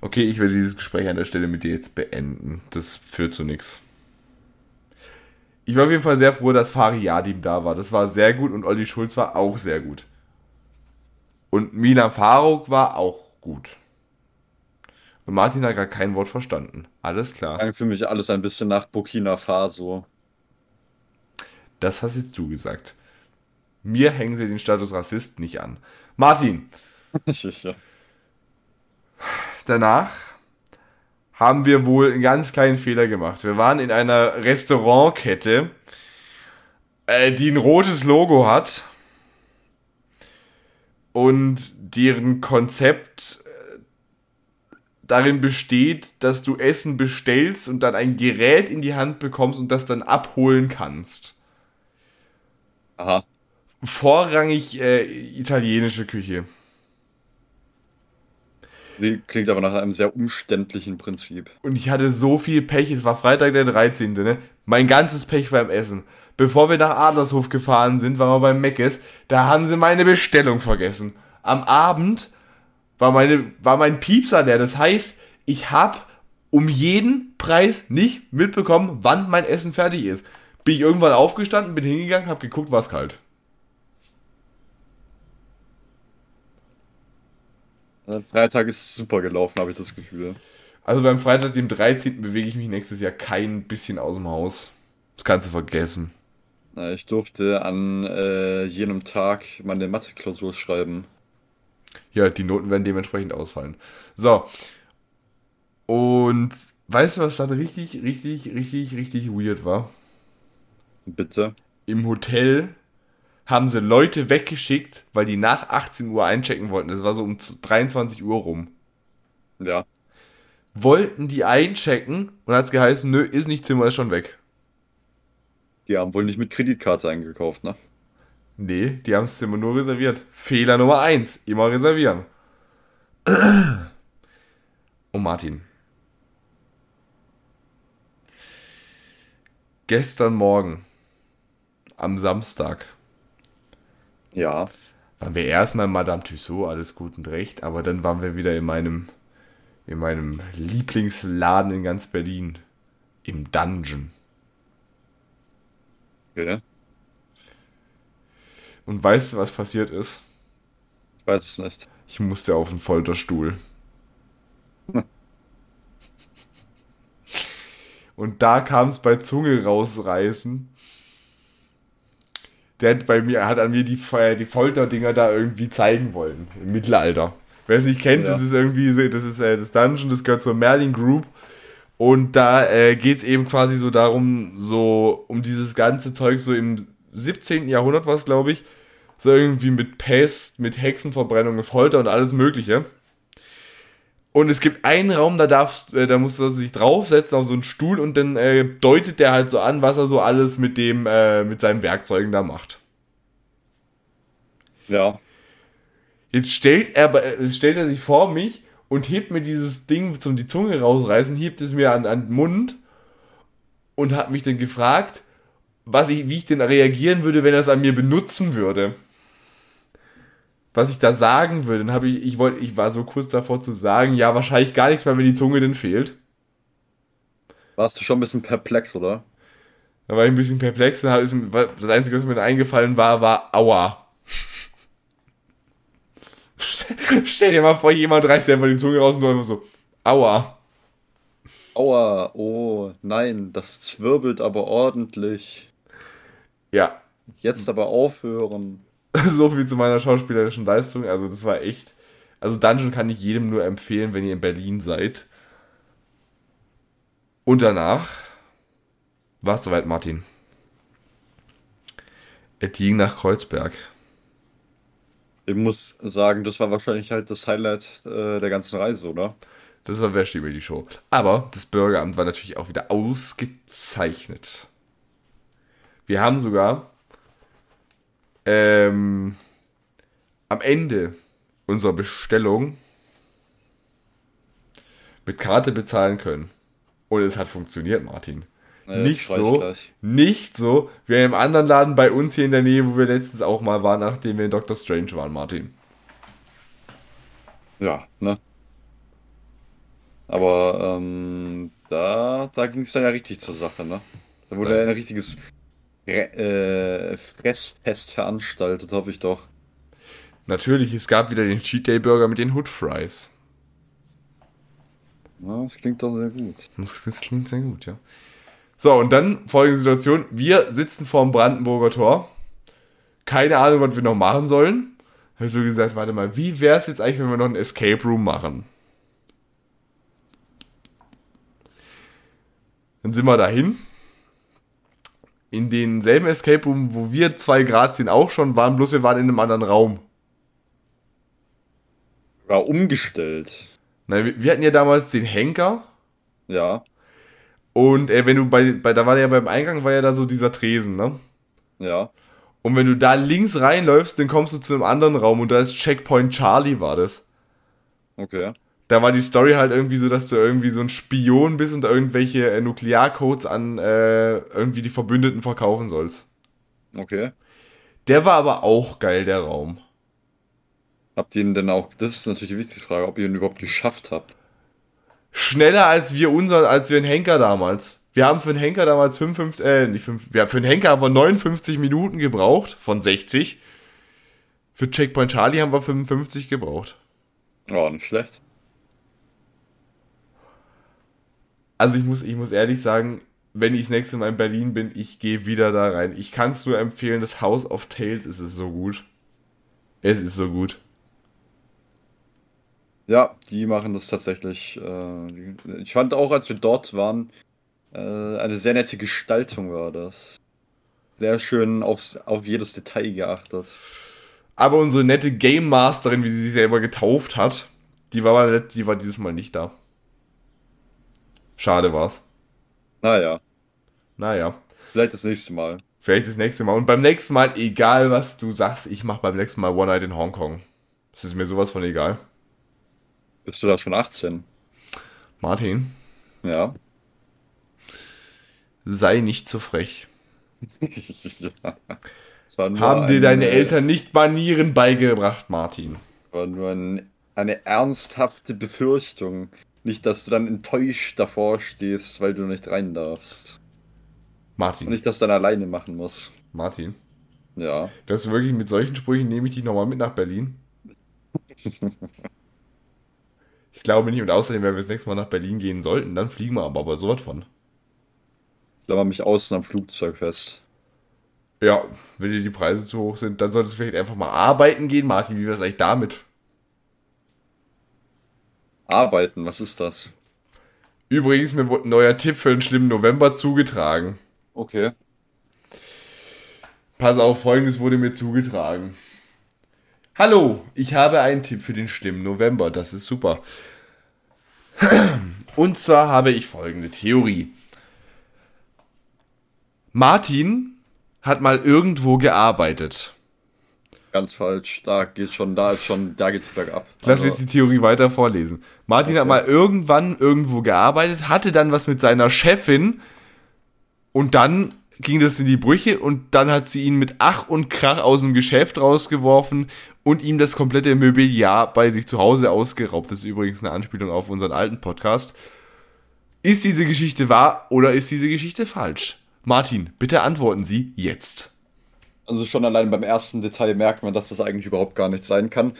Okay, ich werde dieses Gespräch an der Stelle mit dir jetzt beenden. Das führt zu nichts. Ich war auf jeden Fall sehr froh, dass Fari Yadim da war. Das war sehr gut und Olli Schulz war auch sehr gut. Und Mina Faruk war auch gut. Und Martin hat gerade kein Wort verstanden. Alles klar.
Klang für mich alles ein bisschen nach Burkina Faso.
Das hast jetzt du gesagt. Mir hängen sie den Status Rassist nicht an. Martin,
ja.
danach haben wir wohl einen ganz kleinen Fehler gemacht. Wir waren in einer Restaurantkette, äh, die ein rotes Logo hat und deren Konzept äh, darin besteht, dass du Essen bestellst und dann ein Gerät in die Hand bekommst und das dann abholen kannst.
Aha.
Vorrangig äh, italienische Küche.
Die Klingt aber nach einem sehr umständlichen Prinzip.
Und ich hatte so viel Pech, es war Freitag der 13. Ne? Mein ganzes Pech beim Essen. Bevor wir nach Adlershof gefahren sind, waren wir beim Meckes, da haben sie meine Bestellung vergessen. Am Abend war, meine, war mein Piepser leer. Das heißt, ich habe um jeden Preis nicht mitbekommen, wann mein Essen fertig ist. Bin ich irgendwann aufgestanden, bin hingegangen, habe geguckt, war es kalt.
Der Freitag ist super gelaufen, habe ich das Gefühl.
Also beim Freitag, dem 13. bewege ich mich nächstes Jahr kein bisschen aus dem Haus. Das kannst du vergessen.
Ich durfte an äh, jenem Tag meine Mathe-Klausur schreiben.
Ja, die Noten werden dementsprechend ausfallen. So. Und weißt du, was dann richtig, richtig, richtig, richtig weird war?
Bitte.
Im Hotel haben sie Leute weggeschickt, weil die nach 18 Uhr einchecken wollten. Das war so um 23 Uhr rum.
Ja.
Wollten die einchecken und hat es geheißen, nö, ist nicht Zimmer, ist schon weg.
Die haben wohl nicht mit Kreditkarte eingekauft, ne?
Nee, die haben das Zimmer nur reserviert. Fehler Nummer 1, immer reservieren. Oh Martin. Gestern Morgen, am Samstag,
Ja.
waren wir erstmal in Madame Tussaud, alles gut und recht, aber dann waren wir wieder in meinem, in meinem Lieblingsladen in ganz Berlin, im Dungeon.
Okay.
Und weißt du, was passiert ist?
Ich weiß es nicht.
Ich musste auf den Folterstuhl. Und da kam es bei Zunge rausreißen. Der hat bei mir, hat an mir die, Fe- die Folterdinger da irgendwie zeigen wollen. Im Mittelalter. Wer es nicht kennt,
Ja.
das ist irgendwie, das ist äh, das Dungeon, das gehört zur Merlin Group. Und da äh, geht es eben quasi so darum, so um dieses ganze Zeug, so im 17. Jahrhundert war es, glaube ich, so irgendwie mit Pest, mit Hexenverbrennung, Folter und alles Mögliche. Und es gibt einen Raum, da darfst, äh, da musst du sich draufsetzen auf so einen Stuhl und dann äh, deutet der halt so an, was er so alles mit dem, äh, mit seinen Werkzeugen da macht.
Ja.
Jetzt stellt er, äh, stellt er sich vor mich und hebt mir dieses Ding zum die Zunge rausreißen, hebt es mir an, an den Mund und hat mich dann gefragt, was ich, wie ich denn reagieren würde, wenn er es an mir benutzen würde. was ich da sagen würde, dann habe ich, ich wollte, ich war so kurz davor zu sagen, ja, wahrscheinlich gar nichts mehr, wenn die Zunge denn fehlt.
Warst du schon ein bisschen perplex, oder?
Da war ich ein bisschen perplex. Das Einzige, was mir eingefallen war, war Aua. Stell dir mal vor, jemand reißt einfach die Zunge raus und du einfach so, Aua.
Aua, oh nein, das zwirbelt aber ordentlich.
Ja.
Jetzt aber aufhören.
so viel zu meiner schauspielerischen Leistung. Also das war echt. Also Dungeon kann ich jedem nur empfehlen, wenn ihr in Berlin seid. Und danach war es soweit, Martin. Es ging nach Kreuzberg.
Ich muss sagen, das war wahrscheinlich halt das Highlight äh, der ganzen Reise, oder?
Das war Wäsche die Show. Aber das Bürgeramt war natürlich auch wieder ausgezeichnet. Wir haben sogar ähm, am Ende unserer Bestellung mit Karte bezahlen können. Und es hat funktioniert, Martin. Naja, nicht so, nicht so wie in einem anderen Laden bei uns hier in der Nähe, wo wir letztens auch mal waren, nachdem wir in Doctor Strange waren, Martin.
Ja, ne? Aber ähm, da, da ging es dann ja richtig zur Sache, ne? Da wurde ja ein richtiges äh, Fressfest veranstaltet, hoffe ich doch.
Natürlich, es gab wieder den Cheat Day Burger mit den Hood Fries.
Ja, das klingt doch sehr gut.
Das, das, klingt sehr gut, ja. So, und dann folgende Situation. Wir sitzen vorm Brandenburger Tor. Keine Ahnung, was wir noch machen sollen. Habe ich so gesagt, warte mal, wie wäre es jetzt eigentlich, wenn wir noch einen Escape Room machen? Dann sind wir dahin in denselben Escape Room, wo wir zwei Grad sind, auch schon waren, bloß wir waren in einem anderen Raum.
War umgestellt.
Nein, wir hatten ja damals den Henker.
Ja.
Und äh, wenn du bei, bei, da war ja beim Eingang, war ja da so dieser Tresen, ne?
Ja.
Und wenn du da links reinläufst, dann kommst du zu einem anderen Raum und da ist Checkpoint Charlie, war das.
Okay
da war die Story halt irgendwie so, dass du irgendwie so ein Spion bist und irgendwelche äh, Nuklearcodes an äh, irgendwie die Verbündeten verkaufen sollst.
Okay.
Der war aber auch geil, der Raum.
Habt ihr ihn denn auch, das ist natürlich die wichtigste Frage, ob ihr ihn überhaupt geschafft habt?
Schneller als wir unseren, als wir einen Henker damals. Wir haben für einen Henker damals 55, äh, nicht 5, ja, für einen Henker haben wir 59 Minuten gebraucht, von 60. Für Checkpoint Charlie haben wir 55 gebraucht.
Oh, nicht schlecht.
also ich muss, ich muss ehrlich sagen, wenn ich das nächste Mal in Berlin bin, ich gehe wieder da rein. Ich kann es nur empfehlen, das House of Tales ist es so gut. Es ist so gut.
Ja, die machen das tatsächlich. Äh, ich fand auch, als wir dort waren, äh, eine sehr nette Gestaltung war das. Sehr schön aufs, auf jedes Detail geachtet.
Aber unsere nette Game Masterin, wie sie sich selber getauft hat, die war, die war dieses Mal nicht da. Schade war's.
Naja.
Naja.
Vielleicht das nächste Mal.
Vielleicht das nächste Mal. Und beim nächsten Mal, egal was du sagst, ich mach beim nächsten Mal One Night in Hongkong. Das ist mir sowas von egal.
Bist du da schon 18?
Martin?
Ja.
Sei nicht so frech.
ja.
Haben dir deine Eltern nicht Manieren beigebracht, Martin?
War nur ein, eine ernsthafte Befürchtung. Nicht, dass du dann enttäuscht davor stehst, weil du nicht rein darfst.
Martin.
Und nicht, dass du dann alleine machen musst.
Martin.
Ja.
Das ist wirklich mit solchen Sprüchen nehme ich dich nochmal mit nach Berlin. ich glaube nicht und außerdem, wenn wir das nächste Mal nach Berlin gehen sollten, dann fliegen wir aber, aber so was von.
Klammer mich außen am Flugzeug fest.
Ja, wenn dir die Preise zu hoch sind, dann solltest du vielleicht einfach mal arbeiten gehen. Martin, wie wäre es eigentlich damit?
Arbeiten, was ist das?
Übrigens, mir wurde ein neuer Tipp für den schlimmen November zugetragen.
Okay.
Pass auf, folgendes wurde mir zugetragen. Hallo, ich habe einen Tipp für den schlimmen November. Das ist super. Und zwar habe ich folgende Theorie. Martin hat mal irgendwo gearbeitet.
Ganz falsch. Da geht schon, da ist schon, da geht's bergab.
Lass mich also die Theorie weiter vorlesen. Martin okay. hat mal irgendwann irgendwo gearbeitet, hatte dann was mit seiner Chefin und dann ging das in die Brüche und dann hat sie ihn mit Ach und Krach aus dem Geschäft rausgeworfen und ihm das komplette Mobiliar bei sich zu Hause ausgeraubt. Das ist übrigens eine Anspielung auf unseren alten Podcast. Ist diese Geschichte wahr oder ist diese Geschichte falsch? Martin, bitte antworten Sie jetzt.
Also schon allein beim ersten Detail merkt man, dass das eigentlich überhaupt gar nicht sein kann.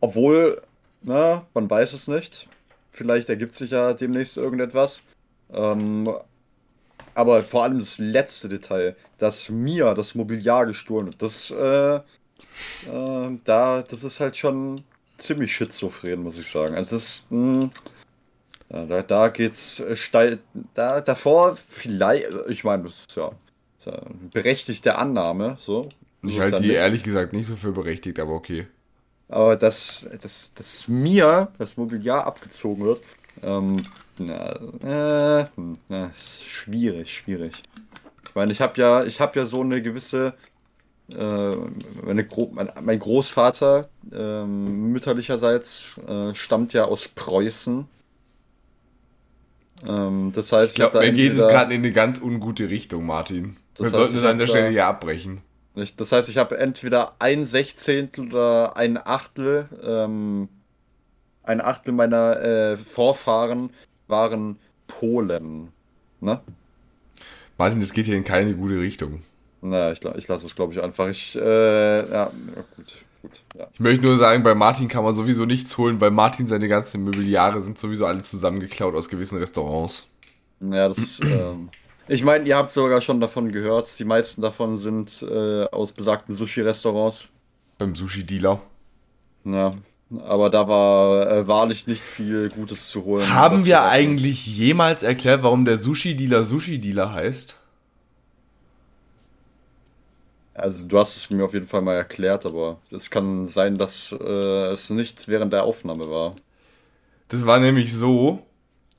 Obwohl, na, man weiß es nicht. Vielleicht ergibt sich ja demnächst irgendetwas. Ähm, aber vor allem das letzte Detail, dass mir das Mobiliar gestohlen wird, das, äh, äh, da, das ist halt schon ziemlich schizophren, muss ich sagen. Also das, mh, hm, da, da geht's äh, steil. Da, davor vielleicht, ich meine, das ist ja, das ist ja eine berechtigte Annahme, so.
Ich halte die nicht. ehrlich gesagt nicht so für berechtigt, aber okay.
Aber dass, dass, dass mir das Mobiliar abgezogen wird, ähm, na, äh, na, schwierig, schwierig. Ich meine, ich habe ja, ich habe ja so eine gewisse, äh, meine Gro mein, mein, Großvater ähm, mütterlicherseits äh, stammt ja aus Preußen.
Ähm, das heißt, ich glaube, mir geht es gerade in eine ganz ungute Richtung, Martin. Wir sollten es an der Stelle hier abbrechen.
Das heißt, ich habe entweder ein Sechzehntel oder ein Achtel, ähm, ein Achtel meiner äh, Vorfahren waren Polen. Ne?
Martin, das geht hier in keine gute Richtung.
Naja, ich, ich lasse es, glaube ich, einfach. Ich, äh, ja, gut. Gut,
ja. Ich möchte nur sagen, bei Martin kann man sowieso nichts holen, weil Martin seine ganzen Möbliare sind sowieso alle zusammengeklaut aus gewissen Restaurants.
Ja, das. ähm, ich meine, ihr habt sogar schon davon gehört. Die meisten davon sind äh, aus besagten Sushi-Restaurants.
Beim Sushi-Dealer.
Ja, aber da war äh, wahrlich nicht viel Gutes zu holen.
Haben wir eigentlich jemals erklärt, warum der Sushi-Dealer Sushi-Dealer heißt?
Also du hast es mir auf jeden Fall mal erklärt, aber es kann sein, dass äh, es nicht während der Aufnahme war.
Das war nämlich so,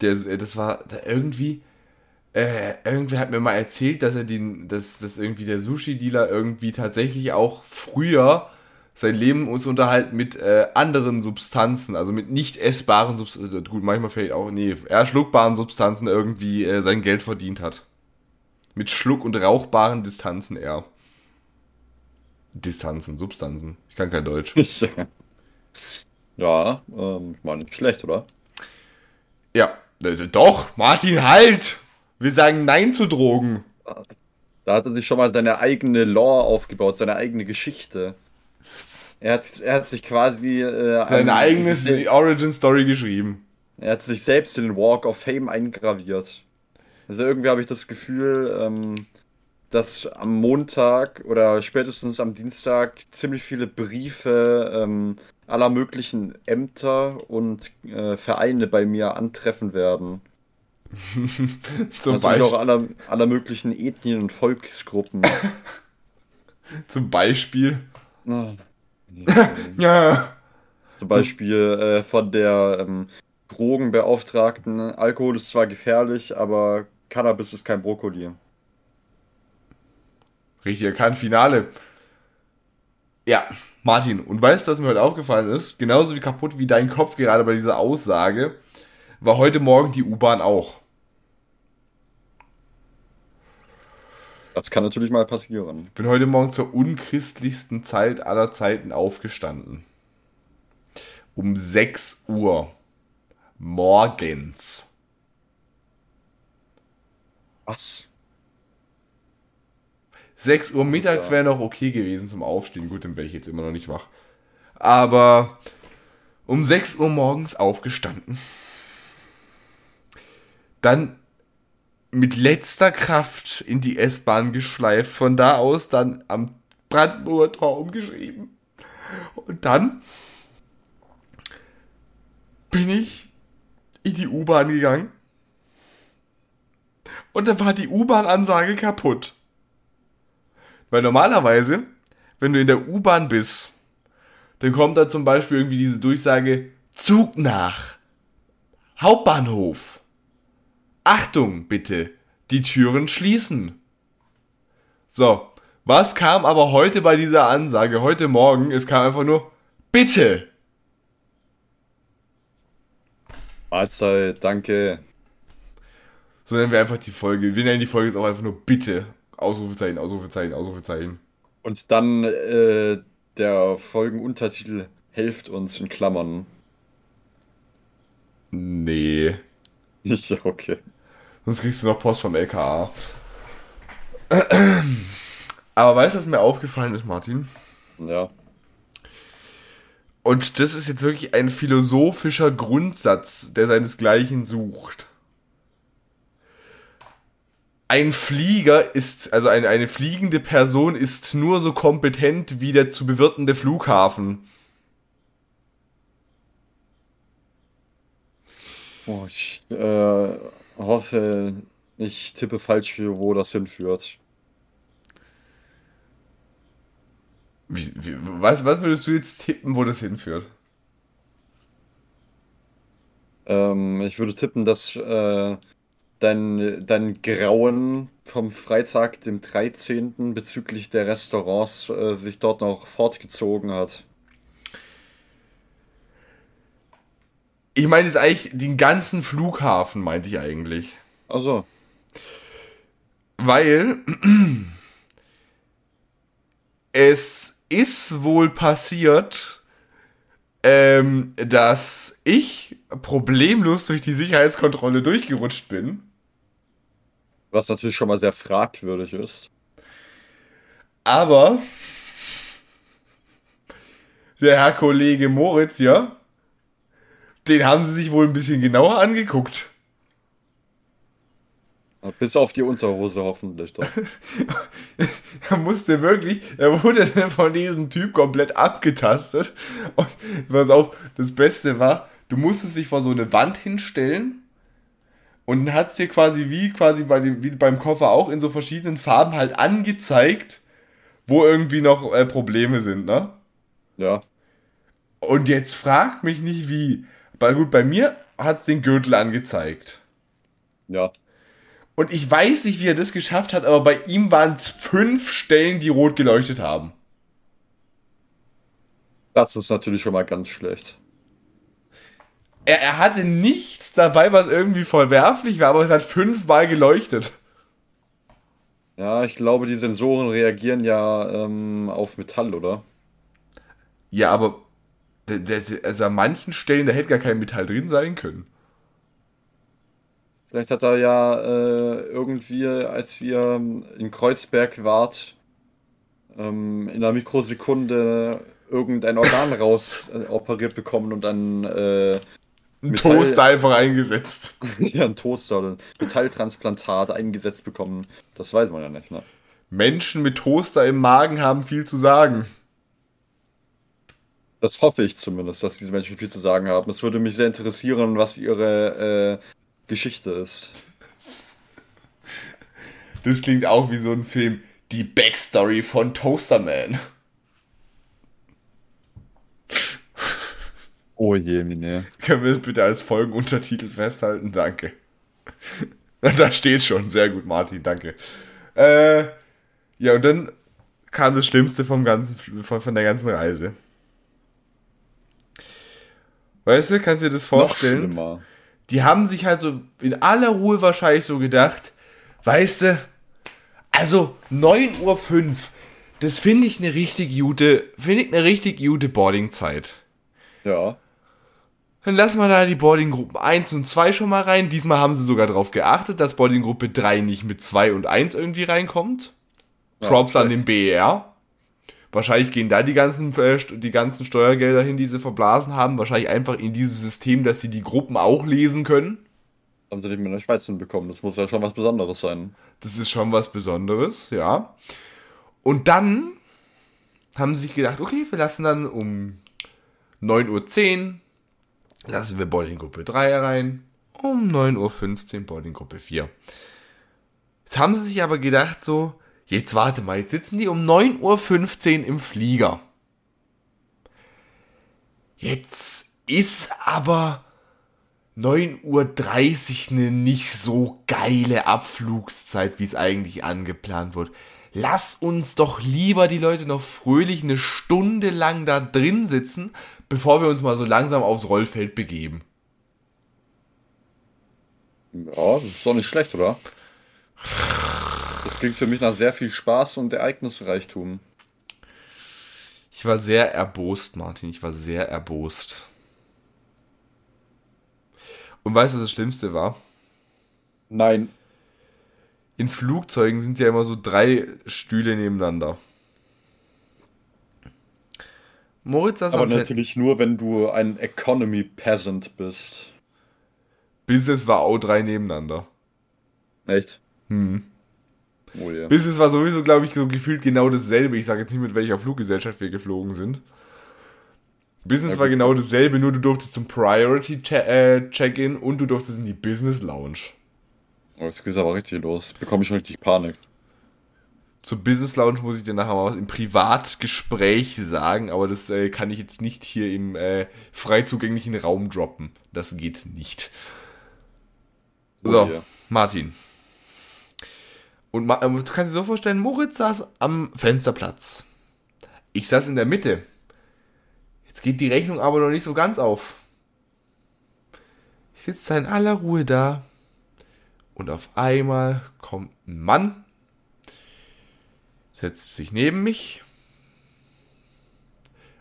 der, das war irgendwie, äh, irgendwer hat mir mal erzählt, dass er den, dass, dass irgendwie der Sushi-Dealer irgendwie tatsächlich auch früher sein Lebensunterhalt mit äh, anderen Substanzen, also mit nicht essbaren Substanzen, äh, gut, manchmal vielleicht auch, nee, eher schluckbaren Substanzen irgendwie äh, sein Geld verdient hat. Mit schluck- und rauchbaren Distanzen eher. Distanzen, Substanzen. Ich kann kein Deutsch.
ja, ähm, war nicht schlecht, oder?
Ja, doch, Martin, halt! Wir sagen Nein zu Drogen.
Da hat er sich schon mal seine eigene Lore aufgebaut, seine eigene Geschichte. Er hat, er hat sich quasi.
Äh, Seine eigene Origin Story geschrieben.
Er hat sich selbst in den Walk of Fame eingraviert. Also irgendwie habe ich das Gefühl, ähm, dass am Montag oder spätestens am Dienstag ziemlich viele Briefe ähm, aller möglichen Ämter und äh, Vereine bei mir antreffen werden. Zum also Beispiel auch aller, aller möglichen Ethnien und Volksgruppen.
Zum Beispiel.
Ah. ja. Zum Beispiel äh, von der ähm, Drogenbeauftragten, Alkohol ist zwar gefährlich, aber Cannabis ist kein Brokkoli.
Richtig erkannt, Finale. Ja, Martin, und weißt du, was mir heute aufgefallen ist? Genauso wie kaputt wie dein Kopf gerade bei dieser Aussage, war heute Morgen die U-Bahn auch.
Das kann natürlich mal passieren.
Bin heute Morgen zur unchristlichsten Zeit aller Zeiten aufgestanden. Um 6 Uhr. Morgens.
Was?
6 Uhr mittags wäre noch okay gewesen zum Aufstehen. Gut, dann wäre ich jetzt immer noch nicht wach. Aber um 6 Uhr morgens aufgestanden. Dann mit letzter Kraft in die S-Bahn geschleift. Von da aus dann am Brandenburger Tor umgeschrieben. Und dann bin ich in die U-Bahn gegangen. Und dann war die U-Bahn-Ansage kaputt. Weil normalerweise, wenn du in der U-Bahn bist, dann kommt da zum Beispiel irgendwie diese Durchsage Zug nach. Hauptbahnhof. Achtung bitte, die Türen schließen. So, was kam aber heute bei dieser Ansage, heute Morgen? Es kam einfach nur Bitte.
Mahlzeit, danke.
So nennen wir einfach die Folge. Wir nennen die Folge jetzt auch einfach nur Bitte. Ausrufezeichen, Ausrufezeichen, Ausrufezeichen.
Und dann äh, der Folgenuntertitel Helft uns in Klammern.
Nee.
Nicht, okay.
Sonst kriegst du noch Post vom LKA. Aber weißt du, was mir aufgefallen ist, Martin?
Ja.
Und das ist jetzt wirklich ein philosophischer Grundsatz, der seinesgleichen sucht. Ein Flieger ist, also eine, eine fliegende Person ist nur so kompetent wie der zu bewirtende Flughafen.
Oh, ich äh, hoffe, ich tippe falsch für wo das hinführt.
Wie, wie, was, was würdest du jetzt tippen, wo das hinführt?
Ähm, ich würde tippen, dass äh, dein, dein Grauen vom Freitag, dem 13. bezüglich der Restaurants äh, sich dort noch fortgezogen hat.
Ich meine jetzt eigentlich den ganzen Flughafen, meinte ich eigentlich.
Also.
Weil es ist wohl passiert, ähm, dass ich problemlos durch die Sicherheitskontrolle durchgerutscht bin.
Was natürlich schon mal sehr fragwürdig ist.
Aber der Herr Kollege Moritz, ja, den haben sie sich wohl ein bisschen genauer angeguckt.
Bis auf die Unterhose hoffentlich doch.
er musste wirklich, er wurde dann von diesem Typ komplett abgetastet. Und pass auf, das Beste war, du musstest dich vor so eine Wand hinstellen und hat es dir quasi wie quasi bei dem, wie beim Koffer auch in so verschiedenen Farben halt angezeigt, wo irgendwie noch äh, Probleme sind, ne?
Ja.
Und jetzt fragt mich nicht wie. Weil gut, bei mir hat es den Gürtel angezeigt.
Ja.
Und ich weiß nicht, wie er das geschafft hat, aber bei ihm waren es fünf Stellen, die rot geleuchtet haben.
Das ist natürlich schon mal ganz schlecht.
Er, er hatte nichts dabei, was irgendwie verwerflich war, aber es hat fünfmal geleuchtet.
Ja, ich glaube, die Sensoren reagieren ja ähm, auf Metall, oder?
Ja, aber also an manchen Stellen, da hätte gar kein Metall drin sein können.
Vielleicht hat er ja äh, irgendwie, als ihr in Kreuzberg wart, ähm, in einer Mikrosekunde irgendein Organ raus äh, operiert bekommen und dann äh,
ein Metall Toaster einfach eingesetzt.
ja, ein Toaster ein Metalltransplantat eingesetzt bekommen. Das weiß man ja nicht, ne?
Menschen mit Toaster im Magen haben viel zu sagen.
Das hoffe ich zumindest, dass diese Menschen viel zu sagen haben. Es würde mich sehr interessieren, was ihre äh, Geschichte ist.
Das klingt auch wie so ein Film. Die Backstory von Toasterman.
Oh je, Mine.
Können wir das bitte als Folgenuntertitel festhalten? Danke. Da steht schon. Sehr gut, Martin, danke. Äh, ja, und dann kam das Schlimmste vom ganzen, von, von der ganzen Reise. Weißt du, kannst du dir das vorstellen? Die haben sich halt so in aller Ruhe wahrscheinlich so gedacht, weißt du, also 9.05 Uhr, das finde ich eine richtig gute, finde ich eine richtig gute Boardingzeit.
Ja.
Dann lassen wir da die Boardinggruppen 1 und 2 schon mal rein. Diesmal haben sie sogar darauf geachtet, dass Boardinggruppe 3 nicht mit 2 und 1 irgendwie reinkommt. Props ja, an den BER. Wahrscheinlich gehen da die ganzen, äh, die ganzen Steuergelder hin, die sie verblasen haben. Wahrscheinlich einfach in dieses System, dass sie die Gruppen auch lesen können.
Haben sie nicht mehr in der Schweiz hinbekommen. Das muss ja schon was Besonderes sein.
Das ist schon was Besonderes, ja. Und dann haben sie sich gedacht, okay, wir lassen dann um 9.10 Uhr, lassen wir Boarding-Gruppe 3 rein. Um 9.15 Uhr Boarding-Gruppe 4. Jetzt haben sie sich aber gedacht so, Jetzt warte mal, jetzt sitzen die um 9.15 Uhr im Flieger. Jetzt ist aber 9.30 Uhr eine nicht so geile Abflugszeit, wie es eigentlich angeplant wird. Lass uns doch lieber die Leute noch fröhlich eine Stunde lang da drin sitzen, bevor wir uns mal so langsam aufs Rollfeld begeben.
Ja, das ist doch nicht schlecht, oder? Das klingt für mich nach sehr viel Spaß und Ereignisreichtum.
Ich war sehr erbost, Martin. Ich war sehr erbost. Und weißt du, was das Schlimmste war?
Nein.
In Flugzeugen sind ja immer so drei Stühle nebeneinander.
Moritz saß Aber natürlich nur, wenn du ein Economy Peasant bist.
Business war auch drei nebeneinander.
Echt?
Hm. Oh, yeah. Business war sowieso, glaube ich, so gefühlt genau dasselbe. Ich sage jetzt nicht, mit welcher Fluggesellschaft wir geflogen sind. Business ja, war genau dasselbe, nur du durftest zum Priority äh, Check-in und du durftest in die Business Lounge.
Oh, jetzt geht aber richtig los. Bekomme ich schon richtig Panik.
Zur Business Lounge muss ich dir nachher mal was im Privatgespräch sagen, aber das äh, kann ich jetzt nicht hier im äh, frei zugänglichen Raum droppen. Das geht nicht. Oh, so, yeah. Martin. Und du kannst dir so vorstellen, Moritz saß am Fensterplatz. Ich saß in der Mitte. Jetzt geht die Rechnung aber noch nicht so ganz auf. Ich sitze in aller Ruhe da. Und auf einmal kommt ein Mann setzt sich neben mich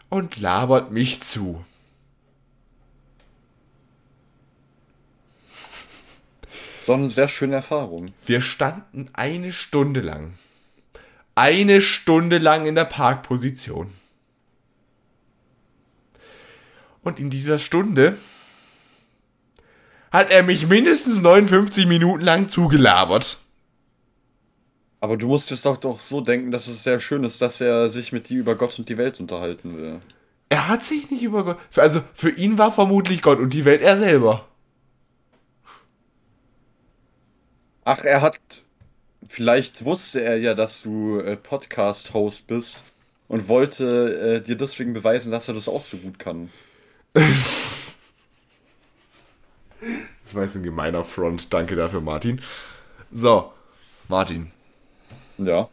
und labert mich zu.
So eine sehr schöne Erfahrung.
Wir standen eine Stunde lang. Eine Stunde lang in der Parkposition. Und in dieser Stunde hat er mich mindestens 59 Minuten lang zugelabert.
Aber du musst es doch, doch so denken, dass es sehr schön ist, dass er sich mit dir über Gott und die Welt unterhalten will.
Er hat sich nicht über Gott. Also für ihn war vermutlich Gott und die Welt er selber.
Ach, er hat. Vielleicht wusste er ja, dass du äh, Podcast-Host bist und wollte äh, dir deswegen beweisen, dass er das auch so gut kann.
das war jetzt ein gemeiner Front. Danke dafür, Martin. So, Martin.
Ja.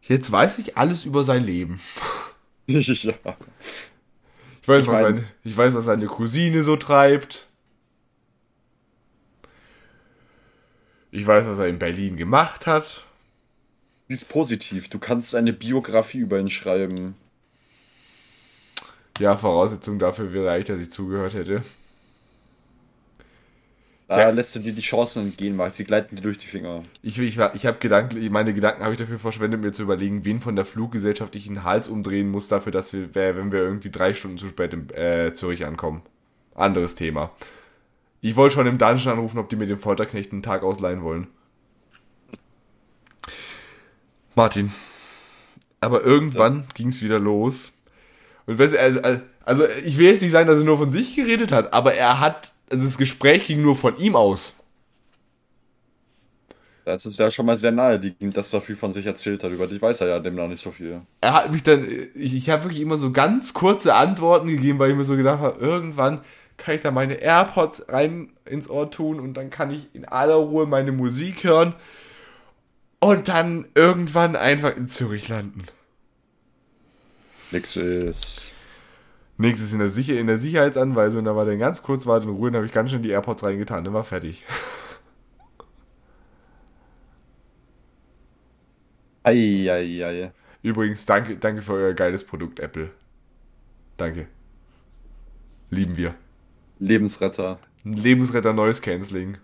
Jetzt weiß ich alles über sein Leben. ja. Ich weiß, ich, was seine, ich weiß, was seine Cousine so treibt. Ich weiß, was er in Berlin gemacht hat.
Die ist positiv. Du kannst eine Biografie über ihn schreiben.
Ja, Voraussetzung dafür wäre eigentlich, dass ich zugehört hätte.
Da ja. lässt du dir die Chancen entgehen, weil sie gleiten dir durch die Finger.
Ich, ich, ich habe Gedanken, meine Gedanken habe ich dafür verschwendet, mir zu überlegen, wen von der Fluggesellschaft ich den Hals umdrehen muss, dafür, dass wir, wenn wir irgendwie drei Stunden zu spät in äh, Zürich ankommen. Anderes Thema. Ich wollte schon im Dungeon anrufen, ob die mir den Folterknecht einen Tag ausleihen wollen. Martin. Aber irgendwann ja. ging es wieder los. Und weißt, also, also ich will jetzt nicht sagen, dass er nur von sich geredet hat, aber er hat also das Gespräch ging nur von ihm aus.
Das ist ja schon mal sehr naheliegend, dass er viel von sich erzählt hat. Über dich weiß er ja dem noch nicht so viel.
Er hat mich dann, ich, ich habe wirklich immer so ganz kurze Antworten gegeben, weil ich mir so gedacht habe, irgendwann kann ich da meine AirPods rein ins Ohr tun und dann kann ich in aller Ruhe meine Musik hören und dann irgendwann einfach in Zürich landen.
Nix ist.
Nächstes in der, Sicher in der Sicherheitsanweisung, da war der ganz kurz warte in Ruhe, habe ich ganz schnell die AirPods reingetan, dann war fertig.
Eieiei.
Übrigens, danke, danke für euer geiles Produkt, Apple. Danke. Lieben wir.
Lebensretter.
Lebensretter Noise Canceling.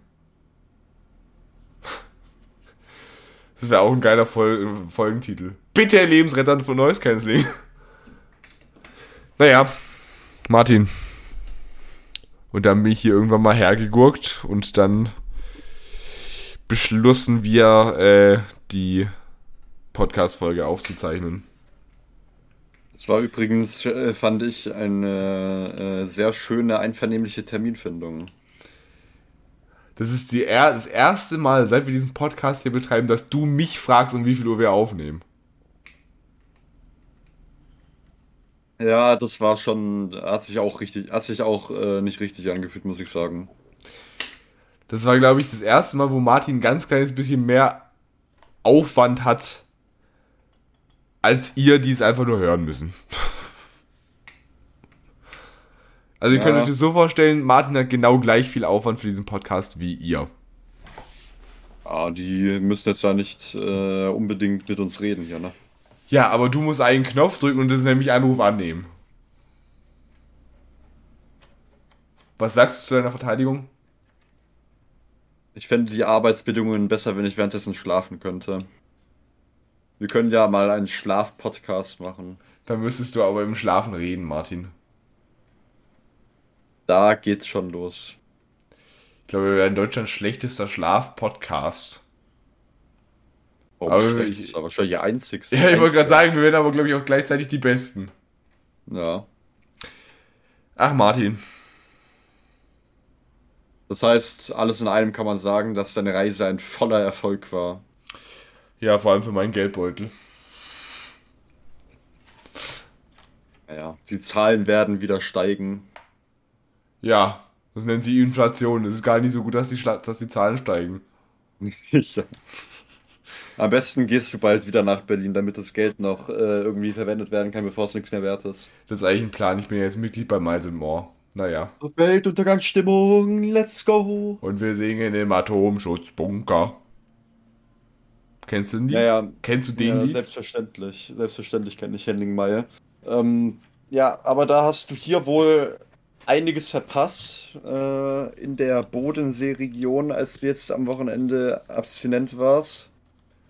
Das wäre auch ein geiler Fol Folgentitel. Bitte Lebensretter von Noise Canceling. Naja, Martin. Und dann bin ich hier irgendwann mal hergegurkt und dann beschlossen wir, äh, die Podcast-Folge aufzuzeichnen.
Es war übrigens, äh, fand ich, eine äh, sehr schöne, einvernehmliche Terminfindung.
Das ist die, das erste Mal, seit wir diesen Podcast hier betreiben, dass du mich fragst, um wie viel Uhr wir aufnehmen.
Ja, das war schon, hat sich auch richtig, hat sich auch äh, nicht richtig angefühlt, muss ich sagen.
Das war, glaube ich, das erste Mal, wo Martin ein ganz kleines bisschen mehr Aufwand hat, als ihr, die es einfach nur hören müssen. Also ihr ja. könnt euch das so vorstellen, Martin hat genau gleich viel Aufwand für diesen Podcast wie ihr.
Ah, die müssen jetzt ja nicht äh, unbedingt mit uns reden hier, ne?
Ja, aber du musst einen Knopf drücken und das ist nämlich Anruf annehmen. Was sagst du zu deiner Verteidigung?
Ich fände die Arbeitsbedingungen besser, wenn ich währenddessen schlafen könnte. Wir können ja mal einen Schlaf-Podcast machen.
Da müsstest du aber im Schlafen reden, Martin.
Da geht's schon los.
Ich glaube, wir werden Deutschlands schlechtester Schlaf-Podcast.
Oh,
Aber
schlecht,
ich-
ist aber wahrscheinlich die einzigste.
Ja, ich wollte gerade sagen, wir werden aber, glaube ich, auch gleichzeitig die Besten.
Ja.
Ach, Martin.
Das heißt, alles in einem kann man sagen, dass deine Reise ein voller Erfolg war.
Ja, vor allem für meinen Geldbeutel.
Naja, die Zahlen werden wieder steigen.
Ja, das nennt sie Inflation. Es ist gar nicht so gut, dass die, dass die Zahlen steigen.
ja. Am besten gehst du bald wieder nach Berlin, damit das Geld noch äh, irgendwie verwendet werden kann, bevor es nichts mehr wert ist.
Das ist eigentlich ein Plan. Ich bin ja jetzt Mitglied bei Miles More. Naja.
Weltuntergangsstimmung, let's go!
Und wir singen im Atomschutzbunker. Kennst du den Lied?
Ja, ja.
Kennst du den
ja,
Lied?
Selbstverständlich. Selbstverständlich kenne ich Henning Meyer. Ähm, ja, aber da hast du hier wohl einiges verpasst äh, in der Bodensee-Region, als du jetzt am Wochenende abstinent warst.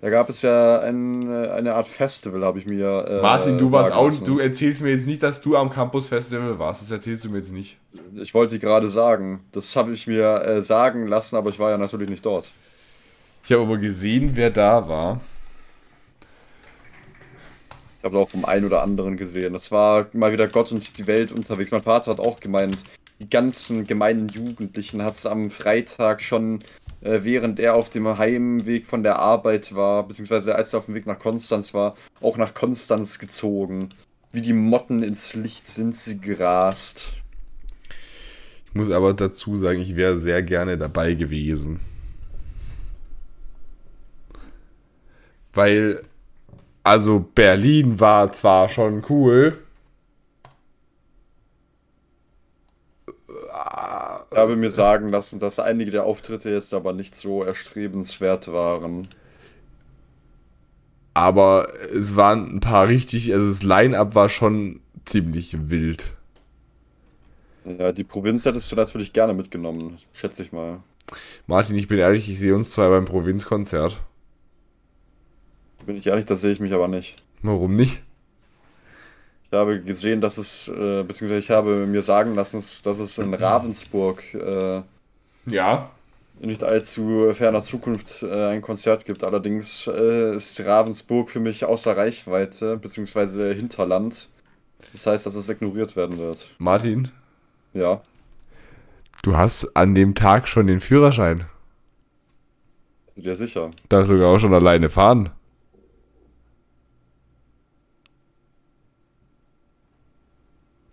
Da gab es ja ein, eine Art Festival, habe ich mir. Äh,
Martin, du warst auch,
lassen.
du erzählst mir jetzt nicht, dass du am Campus Festival warst. Das erzählst du mir jetzt nicht.
Ich wollte gerade sagen. Das habe ich mir äh, sagen lassen, aber ich war ja natürlich nicht dort.
Ich habe aber gesehen, wer da war.
Ich habe auch vom einen oder anderen gesehen. Das war mal wieder Gott und die Welt unterwegs. Mein Vater hat auch gemeint, die ganzen gemeinen Jugendlichen hat es am Freitag schon, äh, während er auf dem Heimweg von der Arbeit war, beziehungsweise als er auf dem Weg nach Konstanz war, auch nach Konstanz gezogen. Wie die Motten ins Licht sind sie gerast.
Ich muss aber dazu sagen, ich wäre sehr gerne dabei gewesen. Weil, also Berlin war zwar schon cool.
Ich habe mir sagen lassen, dass einige der Auftritte jetzt aber nicht so erstrebenswert waren.
Aber es waren ein paar richtig, also das Line-Up war schon ziemlich wild.
Ja, die Provinz hättest du natürlich gerne mitgenommen, schätze ich mal.
Martin, ich bin ehrlich, ich sehe uns zwei beim Provinzkonzert.
Bin ich ehrlich, da sehe ich mich aber nicht.
Warum nicht?
Ich habe gesehen, dass es, äh, beziehungsweise ich habe mir sagen lassen, dass es in Ravensburg äh,
Ja.
in nicht allzu ferner Zukunft äh, ein Konzert gibt. Allerdings äh, ist Ravensburg für mich außer Reichweite, beziehungsweise Hinterland. Das heißt, dass es ignoriert werden wird.
Martin,
Ja.
du hast an dem Tag schon den Führerschein.
Ja, sicher.
Darfst sogar auch schon alleine fahren.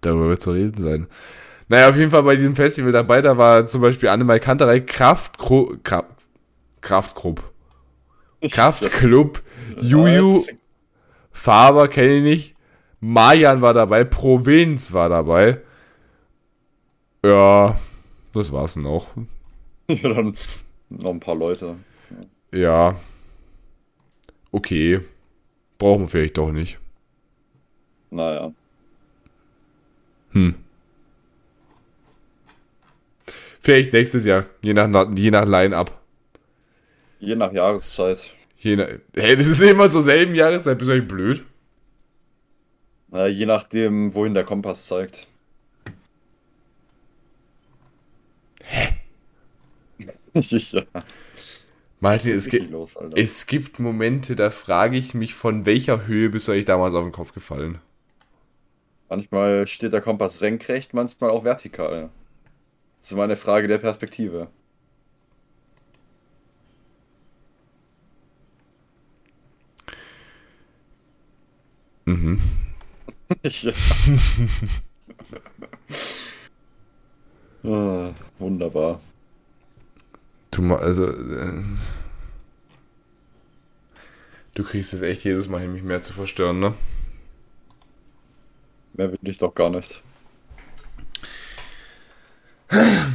Darüber wird zu reden sein. Naja, auf jeden Fall bei diesem Festival dabei, da war zum Beispiel Annemai Kanterei, Kraftgru Kraft, Kraftgrupp, Kraftclub, Juju? Faber kenne ich nicht, Mayan war dabei, Provinz war dabei. Ja, das war's noch.
Ja, dann noch ein paar Leute.
Ja. Okay. Brauchen wir vielleicht doch nicht.
Naja.
Hm. Vielleicht nächstes Jahr, je nach, je nach Line-Up.
Je nach Jahreszeit.
Je nach, hey, das ist immer zur selben Jahreszeit, bist du eigentlich blöd?
Na, je nachdem, wohin der Kompass zeigt. Hä? ja.
Martin, es, gibt
los,
es gibt Momente, da frage ich mich, von welcher Höhe bist du eigentlich damals auf den Kopf gefallen?
Manchmal steht der Kompass senkrecht, manchmal auch vertikal. Das ist immer eine Frage der Perspektive.
Mhm.
ja. ah, wunderbar.
Du, ma- also, äh, du kriegst es echt jedes Mal hin, mich mehr zu verstören, ne?
Mehr will ich doch gar nicht.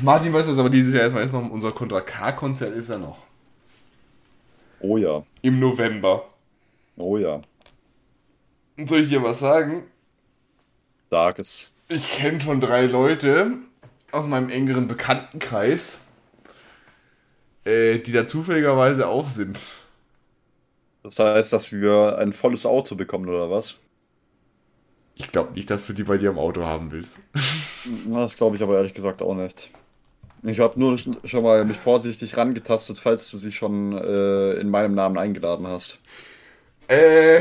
Martin weiß das, aber dieses Jahr erstmal ist noch unser Contra K-Konzert ist ja noch.
Oh ja.
Im November.
Oh ja.
Soll ich dir was sagen?
Sag es.
Ich kenne schon drei Leute aus meinem engeren Bekanntenkreis, äh, die da zufälligerweise auch sind.
Das heißt, dass wir ein volles Auto bekommen, oder was?
Ich glaube nicht, dass du die bei dir im Auto haben willst.
Das glaube ich aber ehrlich gesagt auch nicht. Ich habe nur sch- schon mal mich vorsichtig rangetastet, falls du sie schon äh, in meinem Namen eingeladen hast.
Äh,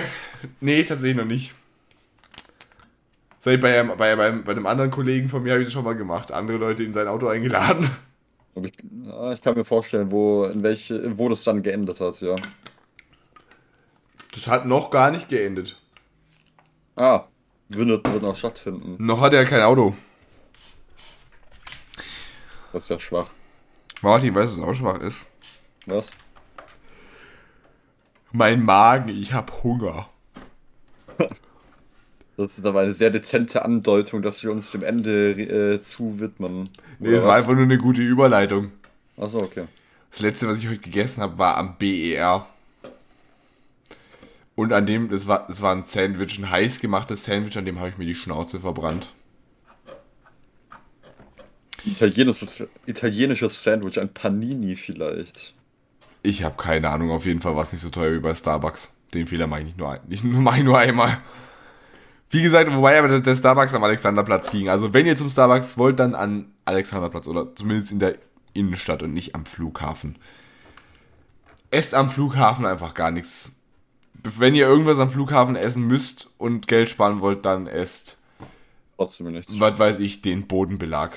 nee, tatsächlich noch nicht. Bei, bei, bei, bei, bei einem anderen Kollegen von mir habe ich das schon mal gemacht. Andere Leute in sein Auto eingeladen.
Ich, ja, ich kann mir vorstellen, wo, in welche, wo das dann geendet hat, ja.
Das hat noch gar nicht geendet.
Ah, wird, wird noch stattfinden.
Noch hat er kein Auto.
Das ist ja schwach.
Martin, weißt du, was auch schwach ist?
Was?
Mein Magen, ich hab Hunger.
Das ist aber eine sehr dezente Andeutung, dass wir uns dem Ende äh, zu widmen.
Nee, es war einfach nur eine gute Überleitung.
Achso, okay.
Das letzte, was ich heute gegessen habe, war am BER. Und an dem, das war, das war ein Sandwich, ein heiß gemachtes Sandwich, an dem habe ich mir die Schnauze verbrannt.
Italienisches, italienisches Sandwich, ein Panini vielleicht.
Ich habe keine Ahnung, auf jeden Fall war es nicht so teuer wie bei Starbucks. Den Fehler mache ich nicht nur, ein, nicht nur, mache ich nur einmal. Wie gesagt, wobei aber der- der Starbucks am Alexanderplatz ging. Also wenn ihr zum Starbucks wollt, dann an Alexanderplatz oder zumindest in der Innenstadt und nicht am Flughafen. Esst am Flughafen einfach gar nichts. Wenn ihr irgendwas am Flughafen essen müsst und Geld sparen wollt, dann esst,
Trotzdem nichts.
was weiß ich, den Bodenbelag.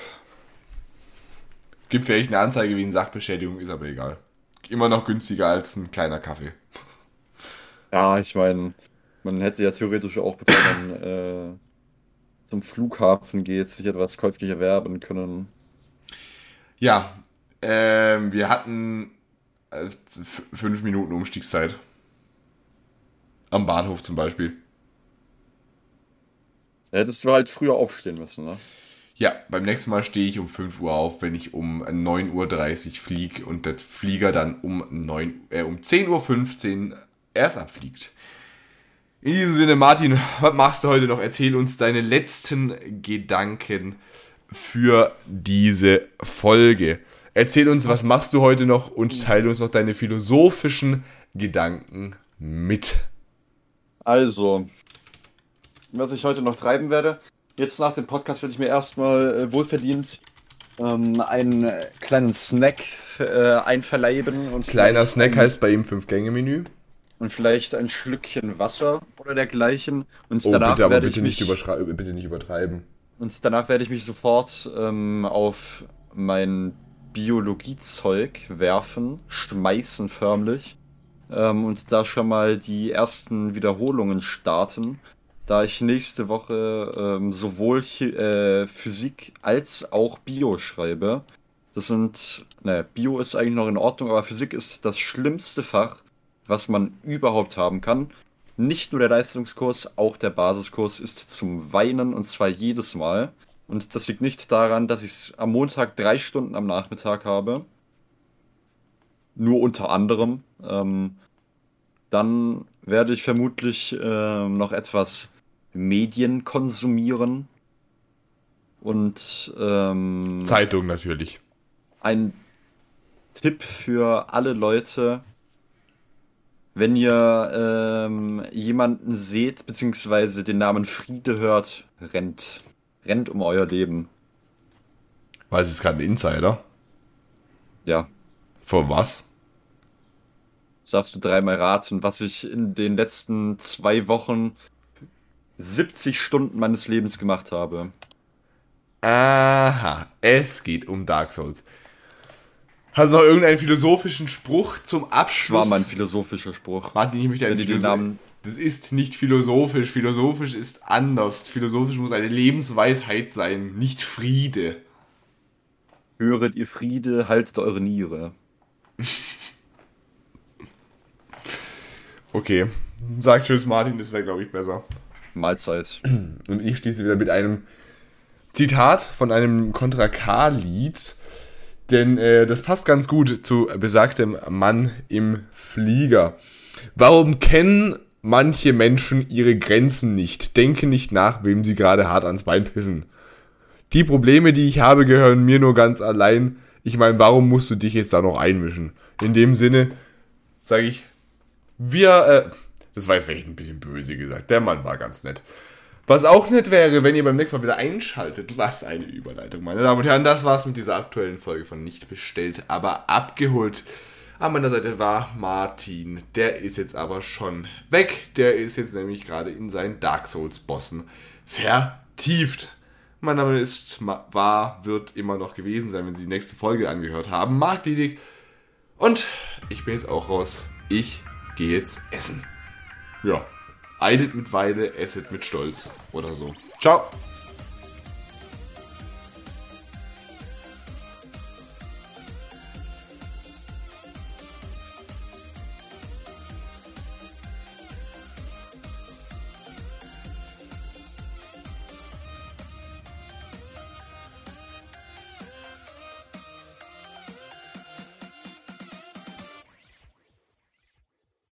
Gibt vielleicht eine Anzeige wie eine Sachbeschädigung, ist aber egal. Immer noch günstiger als ein kleiner Kaffee.
Ja, ich meine, man hätte ja theoretisch auch, bevor man äh, zum Flughafen geht, sich etwas käuflich erwerben können.
Ja, ähm, wir hatten äh, fünf Minuten Umstiegszeit. Am Bahnhof zum Beispiel.
Da hättest du halt früher aufstehen müssen, ne?
Ja, beim nächsten Mal stehe ich um 5 Uhr auf, wenn ich um 9.30 Uhr fliege und der Flieger dann um, 9, äh, um 10.15 Uhr erst abfliegt. In diesem Sinne, Martin, was machst du heute noch? Erzähl uns deine letzten Gedanken für diese Folge. Erzähl uns, was machst du heute noch und teile uns noch deine philosophischen Gedanken mit.
Also, was ich heute noch treiben werde, jetzt nach dem Podcast werde ich mir erstmal äh, wohlverdient ähm, einen kleinen Snack äh, einverleiben und
Kleiner Snack heißt bei ihm Fünf-Gänge-Menü.
und vielleicht ein Schlückchen Wasser oder dergleichen. Und
Oh,
danach
bitte, aber
werde
bitte
ich
nicht,
mich,
bitte nicht übertreiben.
und danach werde ich mich sofort ähm, auf mein Biologiezeug werfen, schmeißen förmlich. Ähm, und da schon mal die ersten Wiederholungen starten, da ich nächste Woche ähm, sowohl äh, Physik als auch Bio schreibe. Das sind, ne, Bio ist eigentlich noch in Ordnung, aber Physik ist das schlimmste Fach, was man überhaupt haben kann. Nicht nur der Leistungskurs, auch der Basiskurs ist zum Weinen und zwar jedes Mal. Und das liegt nicht daran, dass ich es am Montag drei Stunden am Nachmittag habe. Nur unter anderem. Ähm, dann werde ich vermutlich ähm, noch etwas Medien konsumieren. Und ähm,
Zeitung natürlich.
ein Tipp für alle Leute, wenn ihr ähm, jemanden seht, beziehungsweise den Namen Friede hört, rennt. Rennt um euer Leben.
Weil es ist gerade ein Insider.
Ja,
Von was?
das darfst du dreimal raten, was ich in den letzten zwei Wochen 70 Stunden meines Lebens gemacht habe.
Aha, es geht um Dark Souls. Hast du noch irgendeinen philosophischen Spruch zum
Das war
Abschluss?
mein philosophischer Spruch.
Martin, ich möchte einen Philosoph-
Namen-
Das ist nicht philosophisch. Philosophisch ist anders. Philosophisch muss eine Lebensweisheit sein, nicht Friede.
Höret ihr Friede, haltet eure Niere.
Okay. Sag Tschüss, Martin, das wäre, glaube ich, besser.
Mahlzeit.
Und ich schließe wieder mit einem Zitat von einem Contra K-Lied, Denn äh, das passt ganz gut zu besagtem Mann im Flieger. Warum kennen manche Menschen ihre Grenzen nicht, denken nicht nach, wem sie gerade hart ans Bein pissen? Die Probleme, die ich habe, gehören mir nur ganz allein. Ich meine, warum musst du dich jetzt da noch einmischen? In dem Sinne sage ich, wir, äh, das war jetzt vielleicht ein bisschen böse gesagt, der Mann war ganz nett. Was auch nett wäre, wenn ihr beim nächsten Mal wieder einschaltet. Was eine Überleitung, meine Damen und Herren. Das war's mit dieser aktuellen Folge von Nicht bestellt, aber abgeholt. An meiner Seite war Martin. Der ist jetzt aber schon weg. Der ist jetzt nämlich gerade in seinen Dark Souls Bossen vertieft. Mein Name ist, war, wird immer noch gewesen sein, wenn Sie die nächste Folge angehört haben. Marc Liedig. Und ich bin jetzt auch raus. Ich gehe jetzt essen. Ja. Eidet mit Weide, esset mit Stolz. Oder so. Ciao.